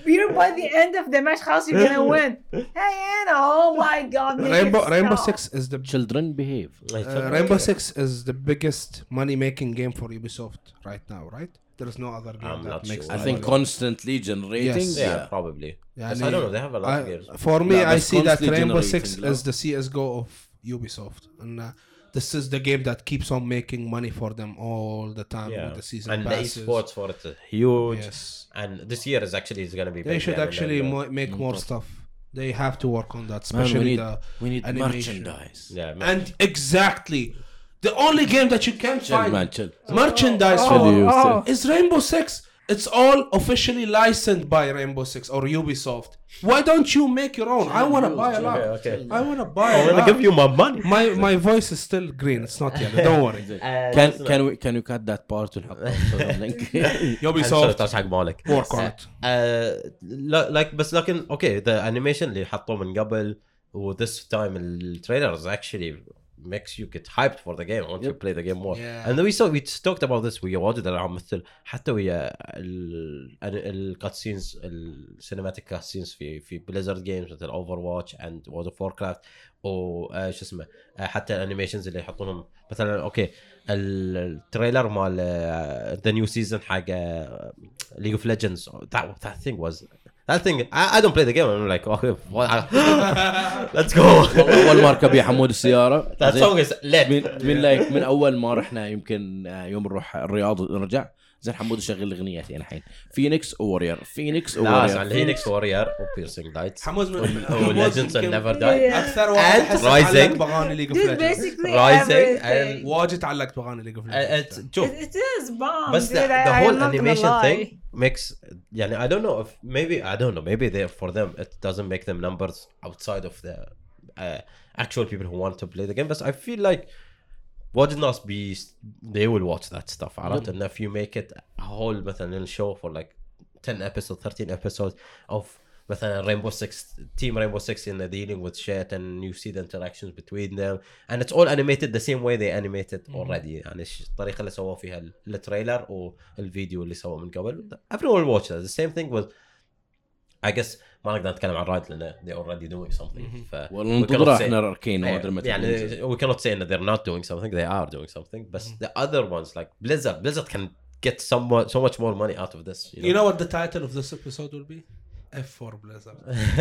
You're by the end of the match, how's you gonna win? Hey Anna, oh my god. Rainbow Rainbow Six is the children behave. Like uh, Rainbow Six is the biggest money making game for Ubisoft right now, right? There's no other game I'm that makes. Sure. I think constantly generating. Yes. Yeah, yeah, probably. Yeah, I, mean, I don't know. They have a lot I, of games. For me, I see that Rainbow Six is the CS:GO of Ubisoft, and uh, this is the game that keeps on making money for them all the time yeah with the season and the passes. esports for it is huge Yes, and this year is actually is going to be they should actually and, uh, mo- make more top. stuff. They have to work on that, Man, especially we need the we need animation. merchandise yeah man. and exactly the only game that you can chill find man chill merchandise Oh, for you, oh. is Rainbow Six It's all officially licensed by Rainbow Six or Ubisoft. Why don't you make your own? I want to buy a lot. Okay, okay. I want to buy. I a want to lot. give you my money My my voice is still green. It's not yellow. Don't worry. Uh, can listen, can we can you cut that part ونحطها في اللينك Ubisoft. touch حق مالك Work on it. uh, لا- like بس لكن اوكي ذا انيميشن اللي حطوه من قبل و this time التريلرز actually makes you get hyped for the game once you Yep. play the game more Yeah. and we saw we talked about this ويا واجد العاب مثل حتى ويا الكاتسينز السينماتيك كاتسينز في في بليزرد جيمز مثل اوفر واتش اند وورد اوف وور كرافت و شو اسمه آه، حتى الانيميشنز اللي يحطونهم مثلا أوكي ال- التريلر مال ذا نيو سيزون حق ليج اوف ليجندز that thing was that thing I, I don't play the game. I'm like okay what- let's go. أول ما اركب يا حمود السيارة that song is lit. من من لايك من أول ما رحنا يمكن آه، يوم نروح الرياض نرجع زين حمود يشغل اغنيتي الحين فينيكس وورير فينيكس وورير الهينكس وورير وبيرسينج لايتس حمود من وليجندز نيفر. داي أكثر واحد. تعلق باغاني ليج اوف ليجندز everything. واجد تعلقت باغاني ليج اوف Uh, ليجندز شوف It, it is bomb. بس gonna animation lie. thing makes يعني I don't know if maybe I don't know maybe they for them it doesn't make them numbers outside of the uh, actual people who want to play the game but I feel like واجد ناس بي they will watch that stuff عرفت and if you make it a whole مثلا show for like 10 episodes 13 episodes of مثلا Rainbow Six team Rainbow Six in the dealing with shit and you see the interactions between them and it's all animated the same way they animated already يعني الش- الطريقة اللي سووا فيها ال- التريلر والفيديو اللي سووه من قبل everyone will watch that the same thing with I guess ما نقدر نتكلم عن رايد لان they already doing something ف والله we cannot ننتظرها say- احنا اركين أيوة. ما ادري متى يعني بينزل. we cannot say that they're not doing something they are doing something but the other ones like Blizzard Blizzard can get so much so much more money out of this you know, You know what the title of this episode will be? F for Blizzard.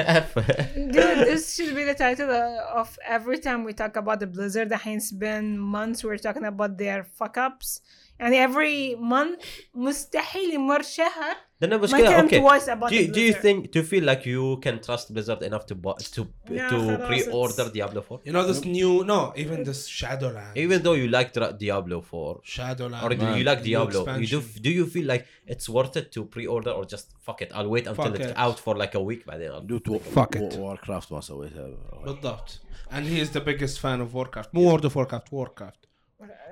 Dude, this should be the title uh, of every time we talk about the Blizzard. الحين spend months we're talking about their fuck ups. يعني every month مستحيل يمر شهر لان ما المشكله نتكلم اوكي twice about do you, the do you Blizzard. think do you feel like you can trust Blizzard enough to buy, to Yeah, to خلاص, pre-order it's- Diablo 4 You know this new no, even this Shadowlands. even though you like Dra- Diablo 4 Shadowlands. or do you Man, like new Diablo you do expansion. do you feel like it's worth it to pre-order or just fuck it I'll wait until Fuck it's it. out for like a week بعدين I'll دوت Fuck it. وور كرافت ما سويتها بالضبط. And he is the biggest fan of Warcraft. مو World of Warcraft, Warcraft.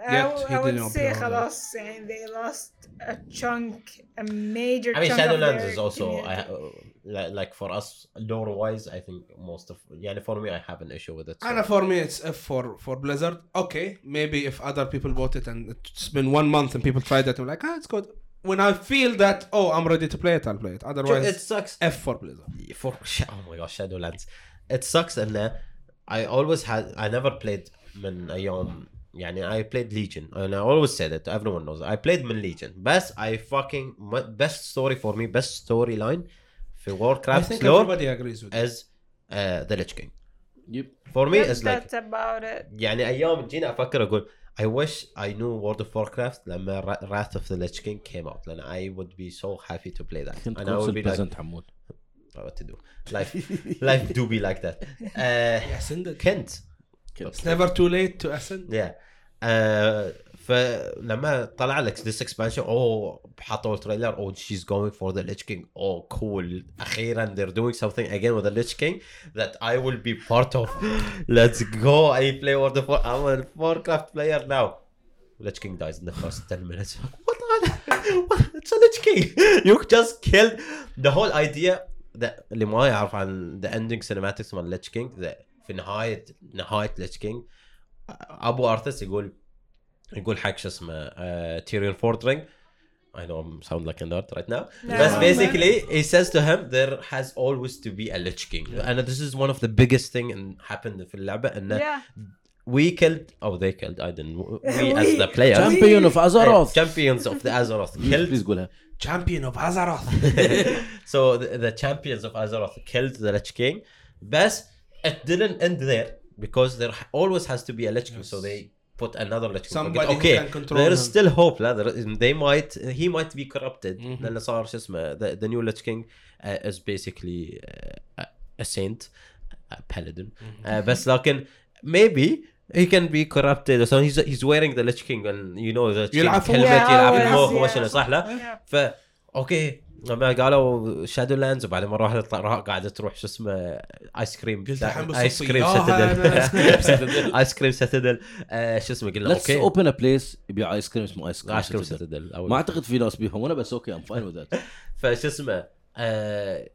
I, Yet w- he I would didn't say pre-order. خلاص يعني they lost a chunk a major I mean chunk of Shadowlands their is also I, community. uh, like, like for us lore wise I think most of yeah for me I have an issue with it so. And for me, it's F for for Blizzard. Okay, maybe if other people bought it and it's been one month and people tried it, I'm like, ah, it's good. When I feel that, oh, I'm ready to play it, I'll play it. Otherwise, it sucks F for Blizzard. for sh- oh my gosh Shadowlands it sucks and uh, I always had I never played من أيام يعني I played Legion and I always said it everyone knows I played من Legion best I fucking m- best story for me best storyline في I Warcraft think lore everybody agrees with it. is uh, the Lich King يب for me That- it's like that's about it يعني ايام جينا افكر اقول I wish I knew World of Warcraft لما Ra- Wrath of the Lich King came out لان I would be so happy to play that كنت and I would be like بزنت حمود what to do life life do be like that uh, Ascended. Kent It's never too late to ascend. yeah آه فلما طلع لك this expansion اوه حطوا التريلر اوه she's going for the Lich King اوه cool اخيرا they're doing something again with the Lich King that I will be part of let's go I play World of War I'm a Warcraft player now Lich King dies in the first 10 minutes what the what? it's a Lich King you just killed the whole idea that اللي ما يعرف عن the ending cinematics مال Lich King that في نهاية نهاية Lich King ابو ارثس يقول يقول حق شو اسمه uh, Tyrion Fordring I know I sound like a nerd right now No. but basically he says to him there has always to be a Lich King and this is one of the biggest thing and happened في اللعبة انه Yeah. we killed oh they killed I didn't we as the players champion of Azeroth champions of the Azeroth killed بليز قولها champion of Azeroth so the, the champions of Azeroth killed the Lich King but it didn't end there because there always has to be a Lich King so they put another Lich King Somebody who okay can control there is him. still hope لا there is- they might he might be corrupted Mhm. لأنه صار شو اسمه the, the new Lich King uh, is basically uh, a saint a paladin uh, بس لكن maybe he can be corrupted so he's he's wearing the Lich King and you know the Lich King يلعب فوق. helmet Yeah, يلعب always, فوق وما yeah. شنو صح لا Yeah. ف اوكي لما قالوا شادو لاندز وبعدين مرة واحدة طلع- قاعدة تروح شو اسمه ايس كريم قلت الحين ايس. كريم أنا آيس كريم سيتدل ايس كريم سيتدل آه، شو اسمه قلنا أوكي. open a place يبيع ايس كريم اسمه ايس كريم ايس كريم. سيتدل ما أعتقد في ناس بيفهمونه بس أوكي ام فاين وذ فشو اسمه آه،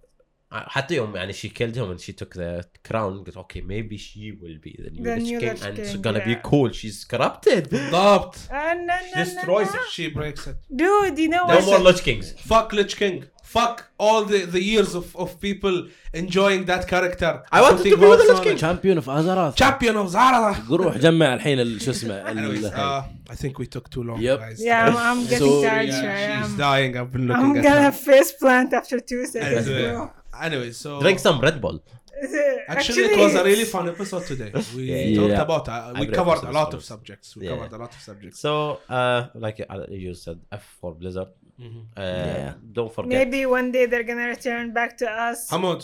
حتى يوم يعني she killed him and she took the crown قلت اوكي maybe she will be the new The Lich new King Lich and it's King, gonna be yeah. cool she's corrupted بالضبط Uh, no, no, no, destroys no. it she breaks it Dude, you know no what? more Lich Kings fuck Lich King fuck all the, the years of, of people enjoying that character I wanted Putting to be with the hopes Lich on King. it. champion of Azeroth champion of Azeroth روح جمع الحين ال- شو اسمه Anyways, ال- uh, I think we took too long Yep. guys Yeah, I'm, I'm getting So, tired. Yeah, sure, she's I'm, dying I've been I'm looking at gonna her face plant after two seconds, Anyway, bro. anyway so drink some Red Bull Actually, it was a really fun episode today. We Yeah. talked Yeah. about uh, we covered a lot of subjects. We Yeah. covered a lot of subjects. So, uh, like uh, you said, F for Blizzard. Mhm. Uh, Yeah. Don't forget. Maybe one day they're gonna return back to us. Hamud,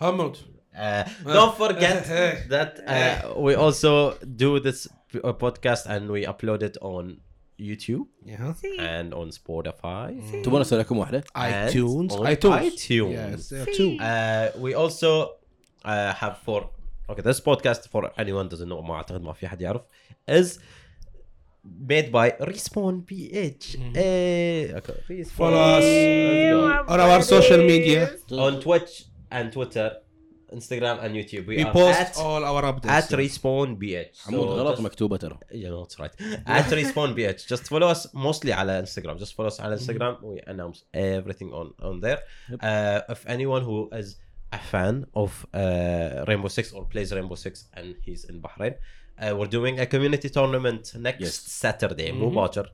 Hamud. Uh, don't forget that uh, we also do this uh, podcast and we upload it on YouTube Yeah. See? and on Spotify. تبون اسوي لكم واحده and iTunes. on iTunes. iTunes. Yes, there are two. Uh, we also uh, have for okay this podcast for anyone doesn't know ما اعتقد ما في حد يعرف is made by Respawn PH. Eh, okay. Respawn. Follow us. Hey, Let's go. my On our social buddies. media. on Twitch and Twitter, Instagram and YouTube. We, We are post at, all our updates. at Respawn BH. حمود So غلط just- مكتوبه ترى Yeah, no, that's right. At Respawn BH. Just follow us mostly على Instagram. Just follow us على Instagram. We announce everything on on there. Uh, if anyone who is a fan of uh, Rainbow Six or plays Rainbow Six and he's in Bahrain, uh, we're doing a community tournament next Yes. Saturday. مو باكر.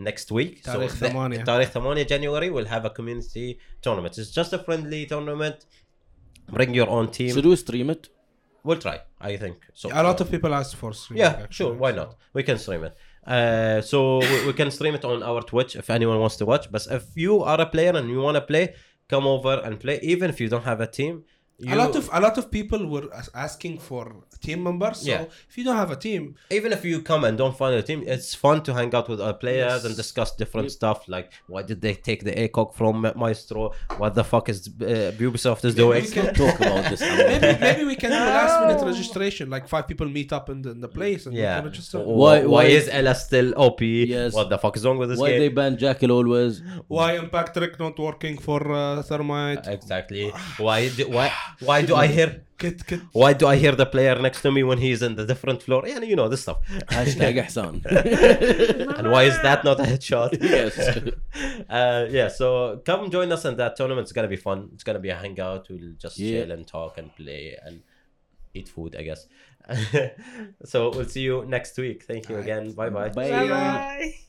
Next week. تاريخ the- ثمانية. تاريخ 8 January we'll have a community tournament. It's just a friendly tournament. Bring your own team. should we stream it We'll try. I think. So A lot of people ask for streaming. yeah, actually, sure. Why so- not? We can stream it. Uh, so we, we can stream it on our Twitch if anyone wants to watch. But if you are a player and you want to play, come over and play. Even if you don't have a team, you, A lot of a lot of people were asking for team members. So Yeah. if you don't have a team, even if you come and don't find a team, it's fun to hang out with our players Yes. and discuss different stuff. Like, why did they take the ACOG from Maestro? What the fuck is uh, Ubisoft is doing? we can- talk about this maybe maybe we can do last minute registration. Like five people meet up in the, in the place and yeah. can register. Why, Why- why, why- is Ela still OP? Yes. What the fuck is wrong with this why game? they ban Jackal always Why Impact Trick not working for uh, Thermite? Exactly. Why do why why do I hear Kit, kit. why do I hear the player next to me when he's in the different floor? Yeah, you know this stuff. هاشتاج احسان and why is that not a headshot? Yes. uh, yeah. So come join us in that tournament. It's gonna be fun. It's gonna be a hangout. We'll just Yeah. chill and talk and play and eat food, I guess. so we'll see you next week. Thank you again. Bye bye. Bye. Bye bye.